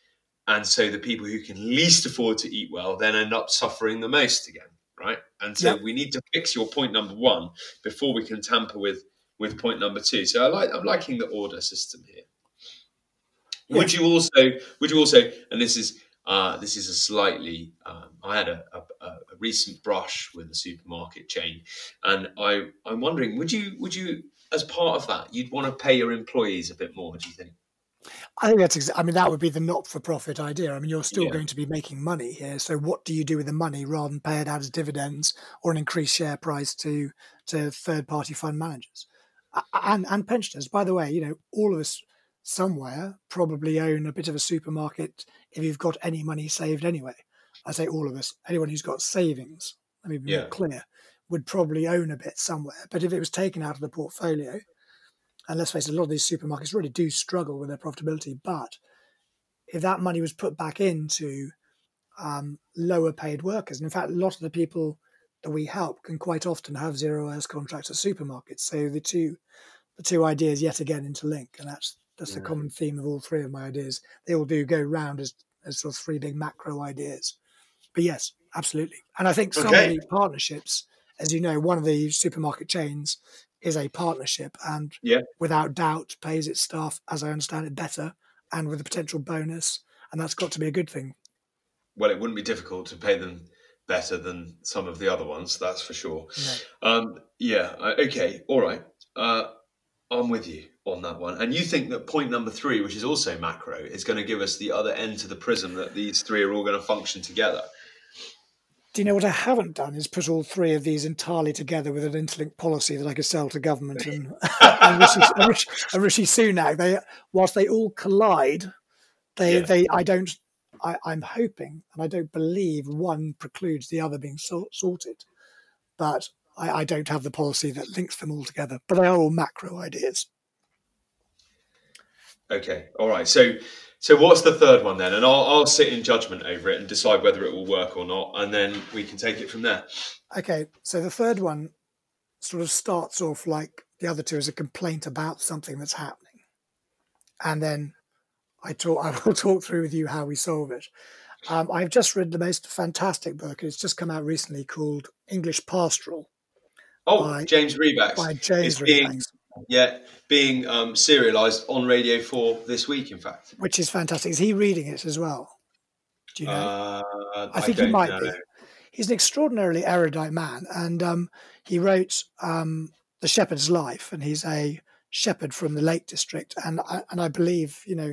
S1: and so the people who can least afford to eat well then end up suffering the most again, right? And so yep. we need to fix your point number one before we can tamper with with point number two. So I like I'm liking the order system here. Would you also would you also and this is uh, this is a slightly um, I had a, a, a, recent brush with a supermarket chain, and I I'm wondering would you would you as part of that you'd want to pay your employees a bit more? Do you think?
S2: I think that's. Exa- I mean, that would be the not-for-profit idea. I mean, you're still yeah. going to be making money here. So, what do you do with the money rather than pay it out as dividends or an increased share price to to third-party fund managers and and pensioners? By the way, you know, all of us somewhere probably own a bit of a supermarket if you've got any money saved anyway. I say all of us. Anyone who's got savings, let me be yeah. clear, would probably own a bit somewhere. But if it was taken out of the portfolio and let's face it, a lot of these supermarkets really do struggle with their profitability. But if that money was put back into um, lower paid workers, and in fact, a lot of the people that we help can quite often have zero hours contracts at supermarkets. So the two, the two ideas yet again interlink, and that's that's yeah. the common theme of all three of my ideas. They all do go round as as sort of three big macro ideas. But yes, absolutely. And I think some okay. of the partnerships, as you know, one of the supermarket chains is a partnership and
S1: yeah.
S2: without doubt pays its staff, as I understand it, better and with a potential bonus. And that's got to be a good thing.
S1: Well, it wouldn't be difficult to pay them better than some of the other ones, that's for sure. No. Um, yeah, okay, all right. Uh, I'm with you on that one. And you think that point number three, which is also macro, is going to give us the other end to the prism that these three are all going to function together?
S2: Do you know what I haven't done is put all three of these entirely together with an interlinked policy that I could sell to government and, and, Rishi, and, Rishi, and, Rishi, Sunak. They, whilst they all collide, they, yeah. they, I don't, I, am hoping, and I don't believe one precludes the other being so, sorted, but I, I don't have the policy that links them all together. But they are all macro ideas.
S1: Okay, all right. So so what's the third one then? And I'll, I'll sit in judgment over it and decide whether it will work or not, and then we can take it from there.
S2: Okay, so the third one sort of starts off like the other two as a complaint about something that's happening, and then I talk. I will talk through with you how we solve it. Um, I've just read the most fantastic book. It's just come out recently called English Pastoral.
S1: Oh, by, James Rebanks.
S2: By James Rebanks.
S1: Yeah, being um, serialized on Radio 4 this week, in fact.
S2: Which is fantastic. Is he reading it as well? Do you know?
S1: Uh,
S2: I think
S1: I
S2: he might
S1: know.
S2: be. He's an extraordinarily erudite man, and um, he wrote um, The Shepherd's Life, and he's a shepherd from the Lake District. And I, and I believe, you know,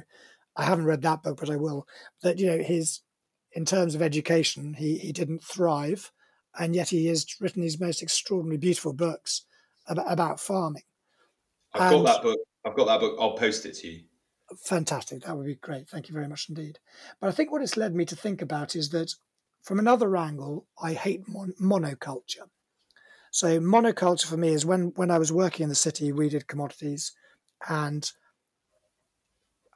S2: I haven't read that book, but I will, that, you know, his, in terms of education, he, he didn't thrive, and yet he has written these most extraordinarily beautiful books about, about farming.
S1: I've and got that book. I've got that book. I'll post it to you.
S2: Fantastic. That would be great. Thank you very much indeed. But I think what it's led me to think about is that from another angle, I hate mon- monoculture. So monoculture for me is when when I was working in the city, we did commodities, and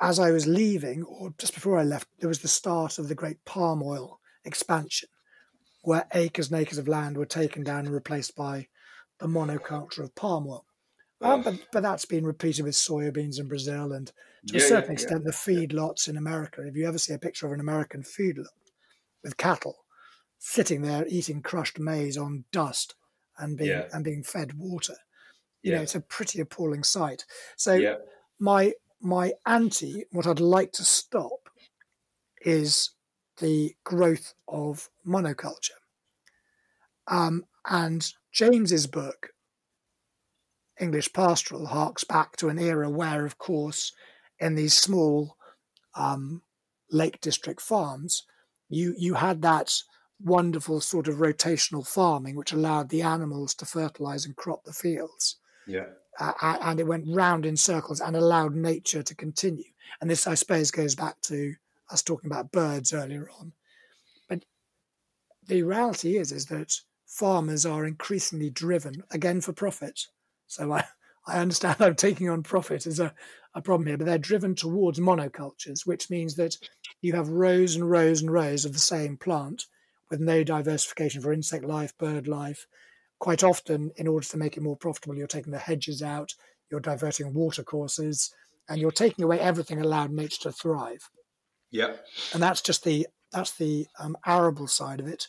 S2: as I was leaving, or just before I left, there was the start of the great palm oil expansion, where acres and acres of land were taken down and replaced by the monoculture of palm oil. Um, but, but that's been repeated with soybeans in Brazil and to yeah, a certain yeah, extent yeah. the feedlots in America. If you ever see a picture of an American feedlot with cattle sitting there eating crushed maize on dust and being and being fed water, you know, it's a pretty appalling sight. So my my anti, what I'd like to stop is the growth of monoculture. Um, and James's book English pastoral harks back to an era where, of course, in these small um, Lake District farms, you you had that wonderful sort of rotational farming, which allowed the animals to fertilize and crop the fields.
S1: Yeah.
S2: uh, and it went round in circles and allowed nature to continue. And this, I suppose, goes back to us talking about birds earlier on. But the reality is, is that farmers are increasingly driven again for profit. So I, I understand I'm taking on profit as a, a problem here, but they're driven towards monocultures, which means that you have rows and rows and rows of the same plant with no diversification for insect life, bird life. Quite often, in order to make it more profitable, you're taking the hedges out, you're diverting water courses, and you're taking away everything allowed nature to thrive.
S1: Yeah,
S2: and that's just the that's the um, arable side of it.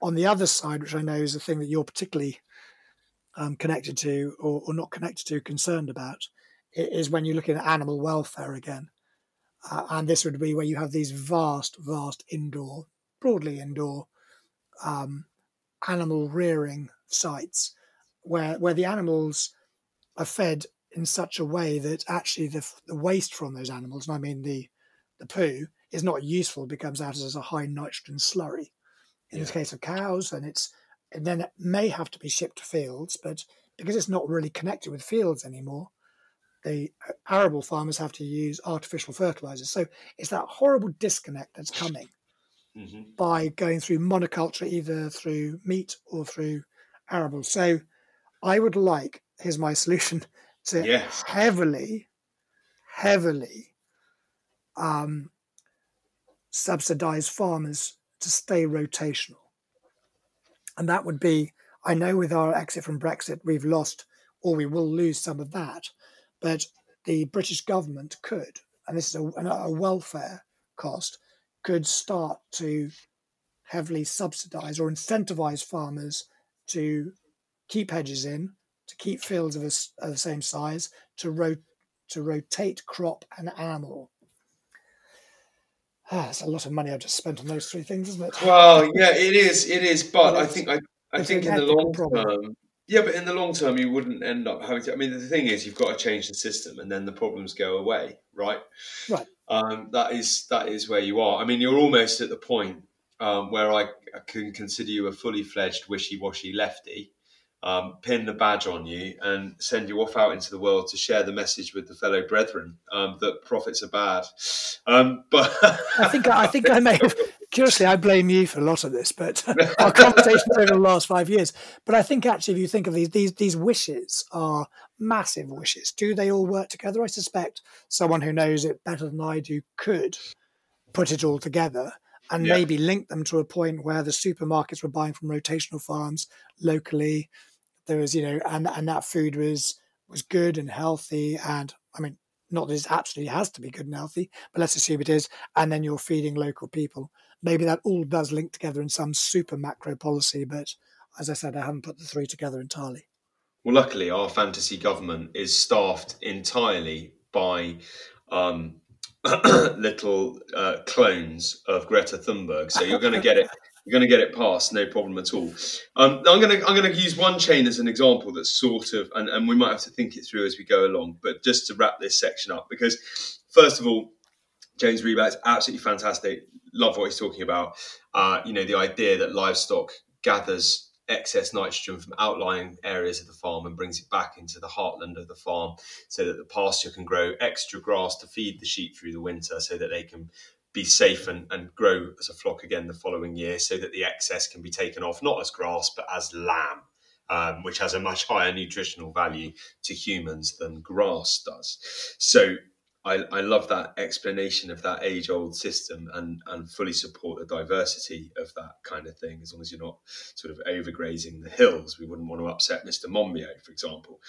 S2: On the other side, which I know is the thing that you're particularly um, connected to or, or, not connected to, concerned about, is when you're looking at animal welfare again. Uh, and this would be where you have these vast, vast indoor, broadly indoor, um, animal rearing sites where where the animals are fed in such a way that actually the, the waste from those animals, and I mean the the poo, is not useful. Becomes out as a high nitrogen slurry. In yeah. the case of cows, and it's and then it may have to be shipped to fields, but because it's not really connected with fields anymore, the arable farmers have to use artificial fertilizers. So it's that horrible disconnect that's coming mm-hmm. by going through monoculture, either through meat or through arable. So I would like, here's my solution, to yes. heavily, heavily um, subsidize farmers to stay rotational. And that would be, I know with our exit from Brexit, we've lost or we will lose some of that. But the British government could, and this is a, a welfare cost, could start to heavily subsidize or incentivize farmers to keep hedges in, to keep fields of, a, of the same size, to, ro- to rotate crop and animal. Ah, that's a lot of money I've just spent on those three things, isn't it?
S1: Well, yeah, it is. It is. But I think I, I think in the long problem. term, yeah, but in the long term, you wouldn't end up having to. I mean, the thing is, you've got to change the system, and then the problems go away, right?
S2: Right.
S1: Um, that is that is where you are. I mean, you're almost at the point um, where I, I, can consider you a fully fledged wishy-washy lefty. Um, pin the badge on you and send you off out into the world to share the message with the fellow brethren um, that profits are bad. Um, but
S2: I think I think I may have curiously, I blame you for a lot of this, but our conversations over the last five years. But I think actually, if you think of these, these these wishes are massive wishes. Do they all work together? I suspect someone who knows it better than I do could put it all together and yeah. maybe link them to a point where the supermarkets were buying from rotational farms locally. There was, you know, and and that food was was good and healthy. And I mean, not that it absolutely has to be good and healthy, but let's assume it is. And then you're feeding local people maybe that all does link together in some super macro policy. But as I said, I haven't put the three together entirely.
S1: Well, luckily, our fantasy government is staffed entirely by um, little uh, clones of Greta Thunberg. So you're going to get it. You're going to get it passed, no problem at all. Um, I'm going to I'm going to use one chain as an example that's sort of, and, and we might have to think it through as we go along. But just to wrap this section up, because first of all, James Rebanks's absolutely fantastic love what he's talking about. Uh, you know, the idea that livestock gathers excess nitrogen from outlying areas of the farm and brings it back into the heartland of the farm so that the pasture can grow extra grass to feed the sheep through the winter so that they can be safe and, and grow as a flock again the following year so that the excess can be taken off not as grass but as lamb um, which has a much higher nutritional value to humans than grass does so I, I love that explanation of that age old system and, and fully support the diversity of that kind of thing, as long as you're not sort of overgrazing the hills. We wouldn't want to upset Mr. Monbiot, for example.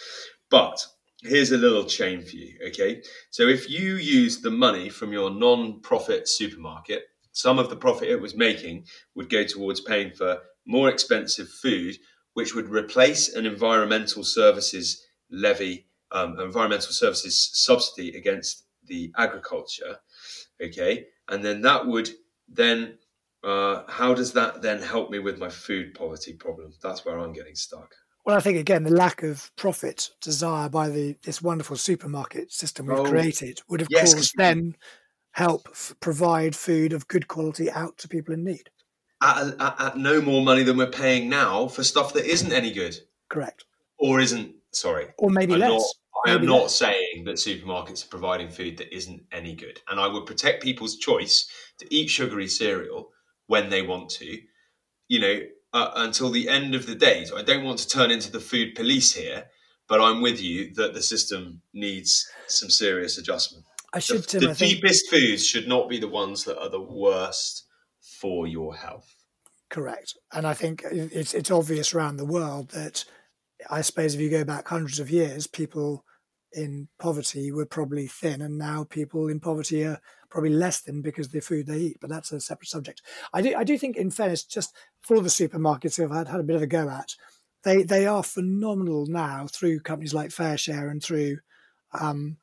S1: But here's a little chain for you, okay? So if you use the money from your non profit supermarket, some of the profit it was making would go towards paying for more expensive food, which would replace an environmental services levy um, environmental services subsidy against the agriculture. Okay, and then that would then uh, how does that then help me with my food poverty problem? That's where I'm getting stuck.
S2: Well, I think again the lack of profit desire by the this wonderful supermarket system we've oh, created would, of yes, course, then help f- provide food of good quality out to people in need.
S1: At, at, at no more money than we're paying now for stuff that isn't any good.
S2: Correct.
S1: Or isn't Sorry,
S2: or maybe
S1: I'm
S2: less.
S1: Not, I am not
S2: less.
S1: saying that supermarkets are providing food that isn't any good, and I would protect people's choice to eat sugary cereal when they want to. You know, uh, until the end of the day. So I don't want to turn into the food police here, but I'm with you that the system needs some serious adjustment.
S2: I should,
S1: the,
S2: Tim.
S1: the
S2: I think
S1: foods should not be the ones that are the worst for your health.
S2: correct, and I think it's it's obvious around the world that I suppose if you go back hundreds of years, people in poverty were probably thin, and now people in poverty are probably less thin because of the food they eat. But that's a separate subject. I do I do think, in fairness, just for the supermarkets who I've had, had a bit of a go at, they they are phenomenal now through companies like FareShare and through um,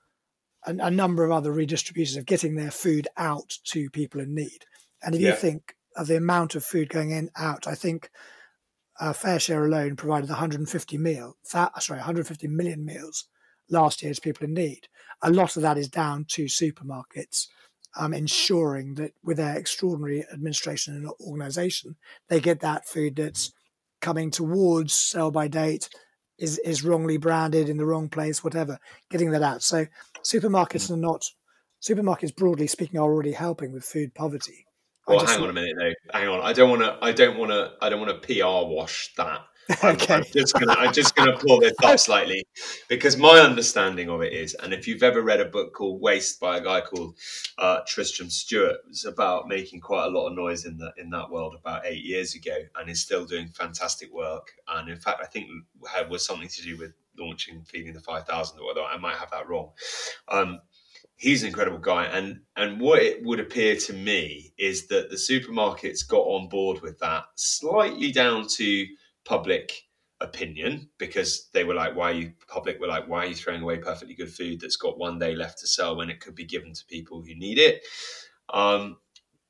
S2: a, a number of other redistributors of getting their food out to people in need. And if
S1: Yeah.
S2: you think of the amount of food going in out, I think uh, Share alone provided 150 meal, fa- sorry, 150 million meals last year to people in need. A lot of that is down to supermarkets um, ensuring that with their extraordinary administration and organisation, they get that food that's coming towards sell by date, is is wrongly branded in the wrong place, whatever. Getting that out. So supermarkets are not supermarkets broadly speaking are already helping with food poverty.
S1: Well, hang on a minute though. Hang on. I don't want to. I don't want to. I don't want to PR wash that. I'm,
S2: Okay.
S1: I'm just gonna. I'm just gonna pull this up slightly because my understanding of it is, and if you've ever read a book called Waste by a guy called uh, Tristram Stuart, it's about making quite a lot of noise in that in that world about eight years ago, and is still doing fantastic work. And in fact, I think had was something to do with launching feeding the five thousand, although I might have that wrong. Um, he's an incredible guy and and what it would appear to me is that the supermarkets got on board with that slightly down to public opinion because they were like why you public were like why are you throwing away perfectly good food that's got one day left to sell when it could be given to people who need it um,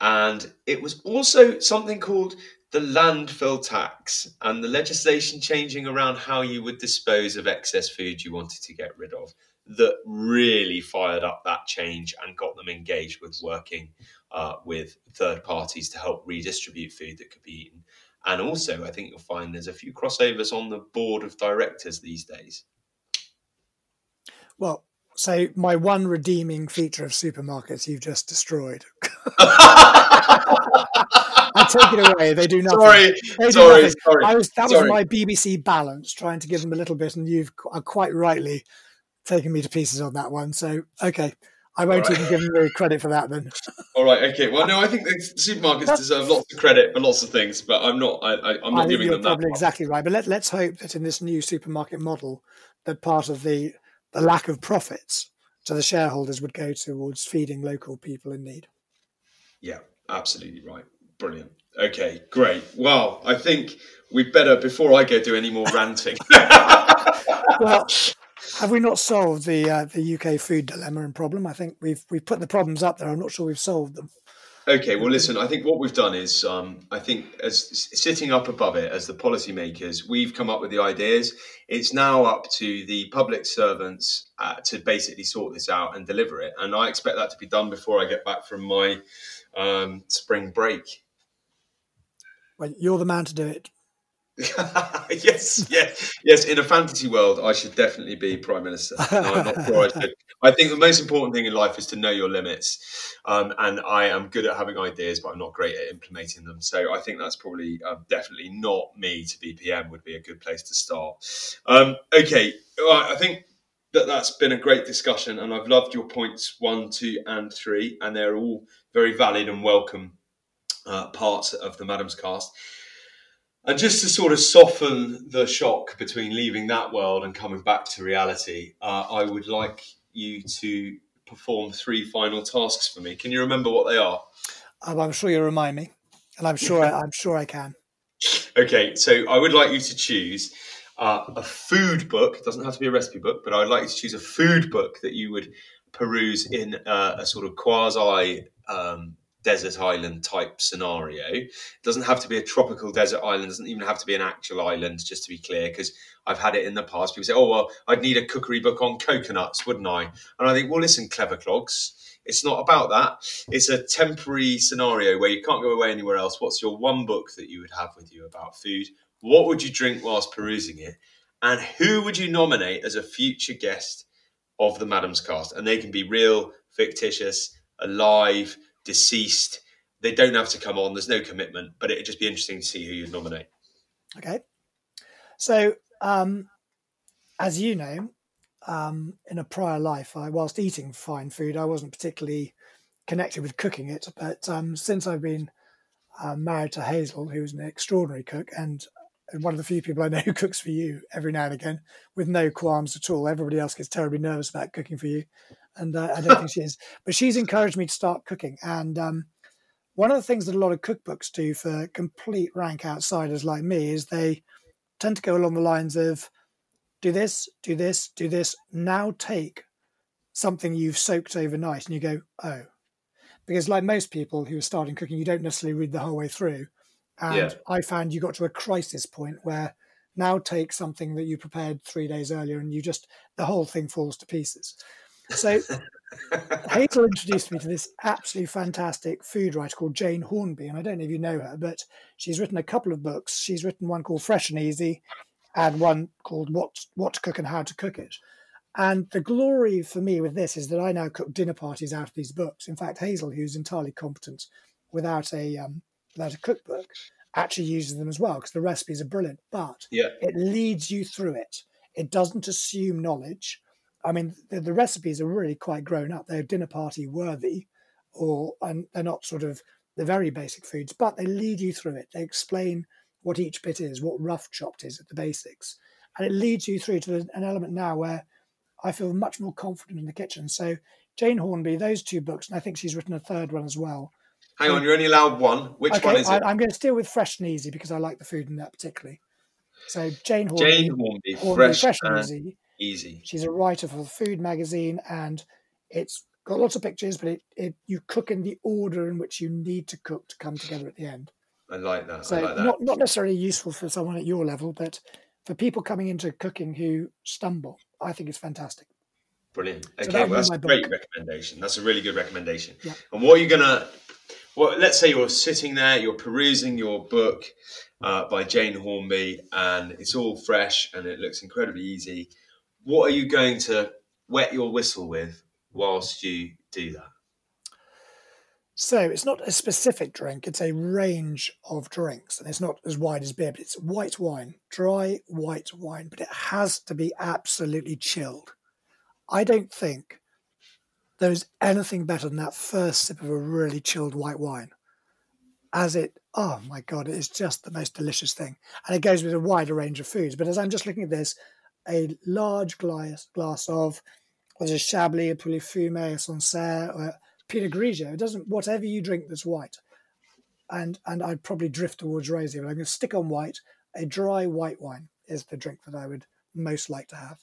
S1: and it was also something called the landfill tax and the legislation changing around how you would dispose of excess food you wanted to get rid of that really fired up that change and got them engaged with working uh, with third parties to help redistribute food that could be eaten. And also, I think you'll find there's a few crossovers on the board of directors these days.
S2: Well, so my one redeeming feature of supermarkets you've just destroyed. I take it away. They do nothing.
S1: sorry,
S2: do
S1: sorry,
S2: nothing.
S1: sorry.
S2: I was that
S1: sorry.
S2: was my BBC balance, trying to give them a little bit, and you've quite rightly taken me to pieces on that one. So okay, I won't
S1: right.
S2: even give them the credit for that then.
S1: All right, okay. Well, no, I think the supermarkets deserve lots of credit for lots of things, but I'm not. I, I, I'm
S2: I
S1: not
S2: think
S1: giving them that.
S2: probably
S1: part.
S2: exactly right. But let, let's hope that in this new supermarket model, that part of the the lack of profits to the shareholders would go towards feeding local people in need.
S1: Yeah, absolutely right. Brilliant. Okay, great. Well, I think we'd better before I go do any more ranting.
S2: Well, have we not solved the uh, the UK food dilemma and problem? I think we've we've put the problems up there. I'm not sure we've solved them.
S1: Okay, well, listen. I think what we've done is, um, I think, as sitting up above it as the policymakers, we've come up with the ideas. It's now up to the public servants uh, to basically sort this out and deliver it. And I expect that to be done before I get back from my um, spring break.
S2: Well, you're the man to do it.
S1: yes, yes, yes. In a fantasy world, I should definitely be prime minister. No, I'm not sure I should. I think the most important thing in life is to know your limits, um, and I am good at having ideas, but I'm not great at implementing them. So I think that's probably um, definitely not me to be PM. Would be a good place to start. Um, okay, right, I think that that's been a great discussion, and I've loved your points one, two, and three, and they're all very valid and welcome uh, parts of the Maddams cast. And just to sort of soften the shock between leaving that world and coming back to reality, uh, I would like you to perform three final tasks for me. Can you remember what they are?
S2: Um, I'm sure you'll remind me, and I'm sure I, I'm sure I can.
S1: Okay, so I would like you to choose uh, a food book. It doesn't have to be a recipe book, but I would like you to choose a food book that you would peruse in uh, a sort of quasi um, desert island type scenario. It doesn't have to be a tropical desert island. Doesn't even have to be an actual island, just to be clear, because I've had it in the past. People say, "Oh well, I'd need a cookery book on coconuts, wouldn't I?" And I think, well, listen, clever clogs. It's not about that. It's a temporary scenario where you can't go away anywhere else. What's your one book that you would have with you about food? What would you drink whilst perusing it? And who would you nominate as a future guest of the Maddams cast? And they can be real, fictitious, alive, deceased. They don't have to come on. There's no commitment, but it'd just be interesting to see who you'd nominate.
S2: Okay. So, um, as you know, um, in a prior life, I, whilst eating fine food, I wasn't particularly connected with cooking it. But um, since I've been uh, married to Hazel, who's an extraordinary cook and one of the few people I know who cooks for you every now and again with no qualms at all. Everybody else gets terribly nervous about cooking for you, and uh, I don't think she is. But she's encouraged me to start cooking. And um, one of the things that a lot of cookbooks do for complete rank outsiders like me is they tend to go along the lines of do this, do this, do this. Now take something you've soaked overnight, and you go, oh. Because, like most people who are starting cooking, you don't necessarily read the whole way through and yeah. I found you got to a crisis point where now take something that you prepared three days earlier and you just, the whole thing falls to pieces. So Hazel introduced me to this absolutely fantastic food writer called Jane Hornby. And I don't know if you know her, but she's written a couple of books. She's written one called Fresh and Easy and one called What, what to Cook and How to Cook It. And the glory for me with this is that I now cook dinner parties out of these books. In fact, Hazel, who's entirely competent without a um, without a cookbook actually uses them as well because the recipes are brilliant. But
S1: yeah.
S2: it leads you through it. It doesn't assume knowledge. I mean, the, the recipes are really quite grown up. They're dinner party worthy, or and they're not sort of the very basic foods, but they lead you through it. They explain what each bit is, what rough chopped is at the basics, and it leads you through to an element now where I feel much more confident in the kitchen. So Jane Hornby, those two books, and I think she's written a third one as well.
S1: Hang on, you're only allowed one. Which okay, one is it?
S2: I, am going to steal with fresh and easy because I like the food in that particularly. So Jane Hornby,
S1: Jane Hornby, Hornby fresh, fresh, and easy. Easy.
S2: She's a writer for the Food magazine, and it's got lots of pictures, but it, it you cook in the order in which you need to cook to come together at the end.
S1: I like that.
S2: So
S1: like that.
S2: not not necessarily useful for someone at your level, but for people coming into cooking who stumble, I think it's fantastic.
S1: Brilliant. Okay, so well, that's a great recommendation. That's a really good recommendation. Yeah. And what are you gonna well, let's say you're sitting there, you're perusing your book uh, by Jane Hornby, and it's all fresh and it looks incredibly easy. What are you going to wet your whistle with whilst you do that?
S2: So it's not a specific drink, it's a range of drinks, and it's not as wide as beer, but it's white wine, dry white wine, but it has to be absolutely chilled. I don't think there's anything better than that first sip of a really chilled white wine. As it, oh my God, it is just the most delicious thing. And it goes with a wider range of foods. But as I'm just looking at this, a large glass, glass of, whether it's Chablis, a Pouilly Fumé, a Sancerre, or Pinot Grigio, it doesn't, whatever you drink that's white. And, and I'd probably drift towards rosé, but I'm going to stick on white. A dry white wine is the drink that I would most like to have.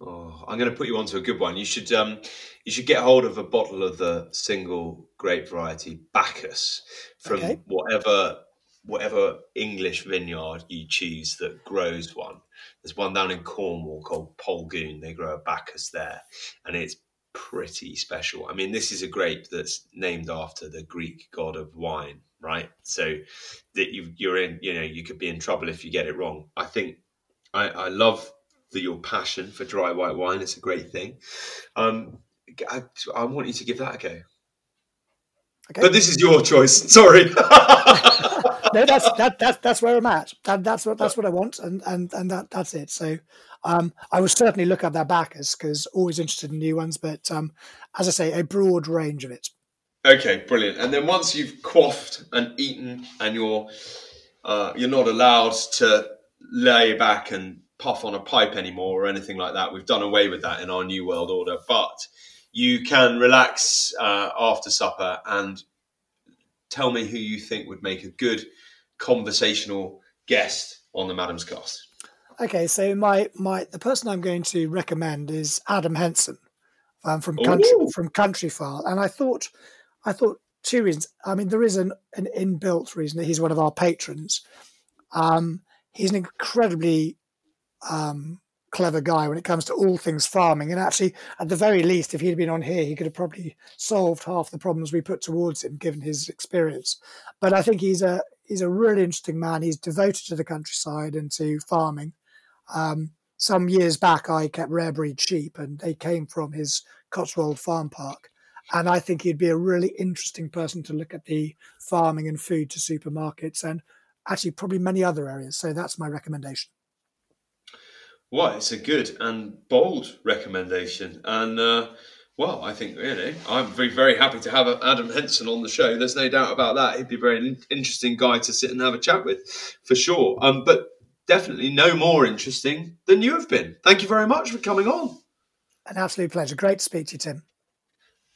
S1: Oh, I'm going to put you onto a good one. You should um, you should get hold of a bottle of the single grape variety Bacchus from okay. whatever whatever English vineyard you choose that grows one. There's one down in Cornwall called Polgoon. They grow a Bacchus there, and it's pretty special. I mean, this is a grape that's named after the Greek god of wine, right? So that you, you're in, you know, you could be in trouble if you get it wrong. I think I, I love the, your passion for dry white wine. It's a great thing. Um, I, I want you to give that a go. Okay. But this is your choice. Sorry.
S2: no, that's that, that's that's where I'm at. That, that's what that's what I want, and and and that that's it. So, um, I will certainly look at their Bacchus because always interested in new ones. But um, as I say, a broad range of it.
S1: Okay, brilliant. And then once you've quaffed and eaten, and you're uh, you're not allowed to lay back and puff on a pipe anymore or anything like that. We've done away with that in our new world order. But you can relax uh, after supper and tell me who you think would make a good conversational guest on the Maddams Cast.
S2: Okay, so my my the person I'm going to recommend is Adam Henson um, from country Ooh. from Countryfile, and I thought I thought two reasons. I mean, there is an, an inbuilt reason that he's one of our patrons. Um, he's an incredibly um, clever guy when it comes to all things farming. And actually, at the very least, if he'd been on here, he could have probably solved half the problems we put towards him, given his experience. But I think he's a he's a really interesting man. He's devoted to the countryside and to farming. Um, some years back, I kept rare breed sheep, and they came from his Cotswold Farm Park. And I think he'd be a really interesting person to look at the farming and food to supermarkets and actually probably many other areas. So that's my recommendation.
S1: Well, it's a good and bold recommendation. And uh, well, I think really, I'm very very happy to have Adam Henson on the show. There's no doubt about that. He'd be a very interesting guy to sit and have a chat with, for sure. Um, but definitely no more interesting than you have been. Thank you very much for coming on.
S2: An absolute pleasure. Great to speak to you, Tim.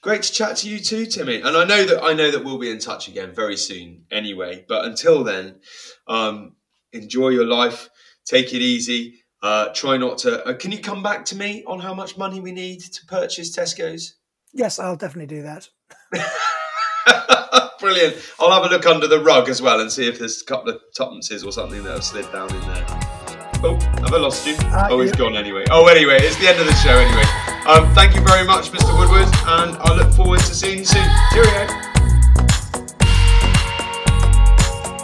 S1: Great to chat to you too, Timmy. And I know that I know that we'll be in touch again very soon. Anyway, but until then, um, enjoy your life. Take it easy. Uh, try not to. Uh, can you come back to me on how much money we need to purchase Tesco's?
S2: Yes, I'll definitely do that.
S1: Brilliant. I'll have a look under the rug as well and see if there's a couple of tuppences or something that have slid down in there. Oh, have I lost you? Uh, oh, he's yeah. gone anyway. Oh, anyway, it's the end of the show anyway. Um, thank you very much, Mr. Woodward, and I look forward to seeing you soon. Cheerio.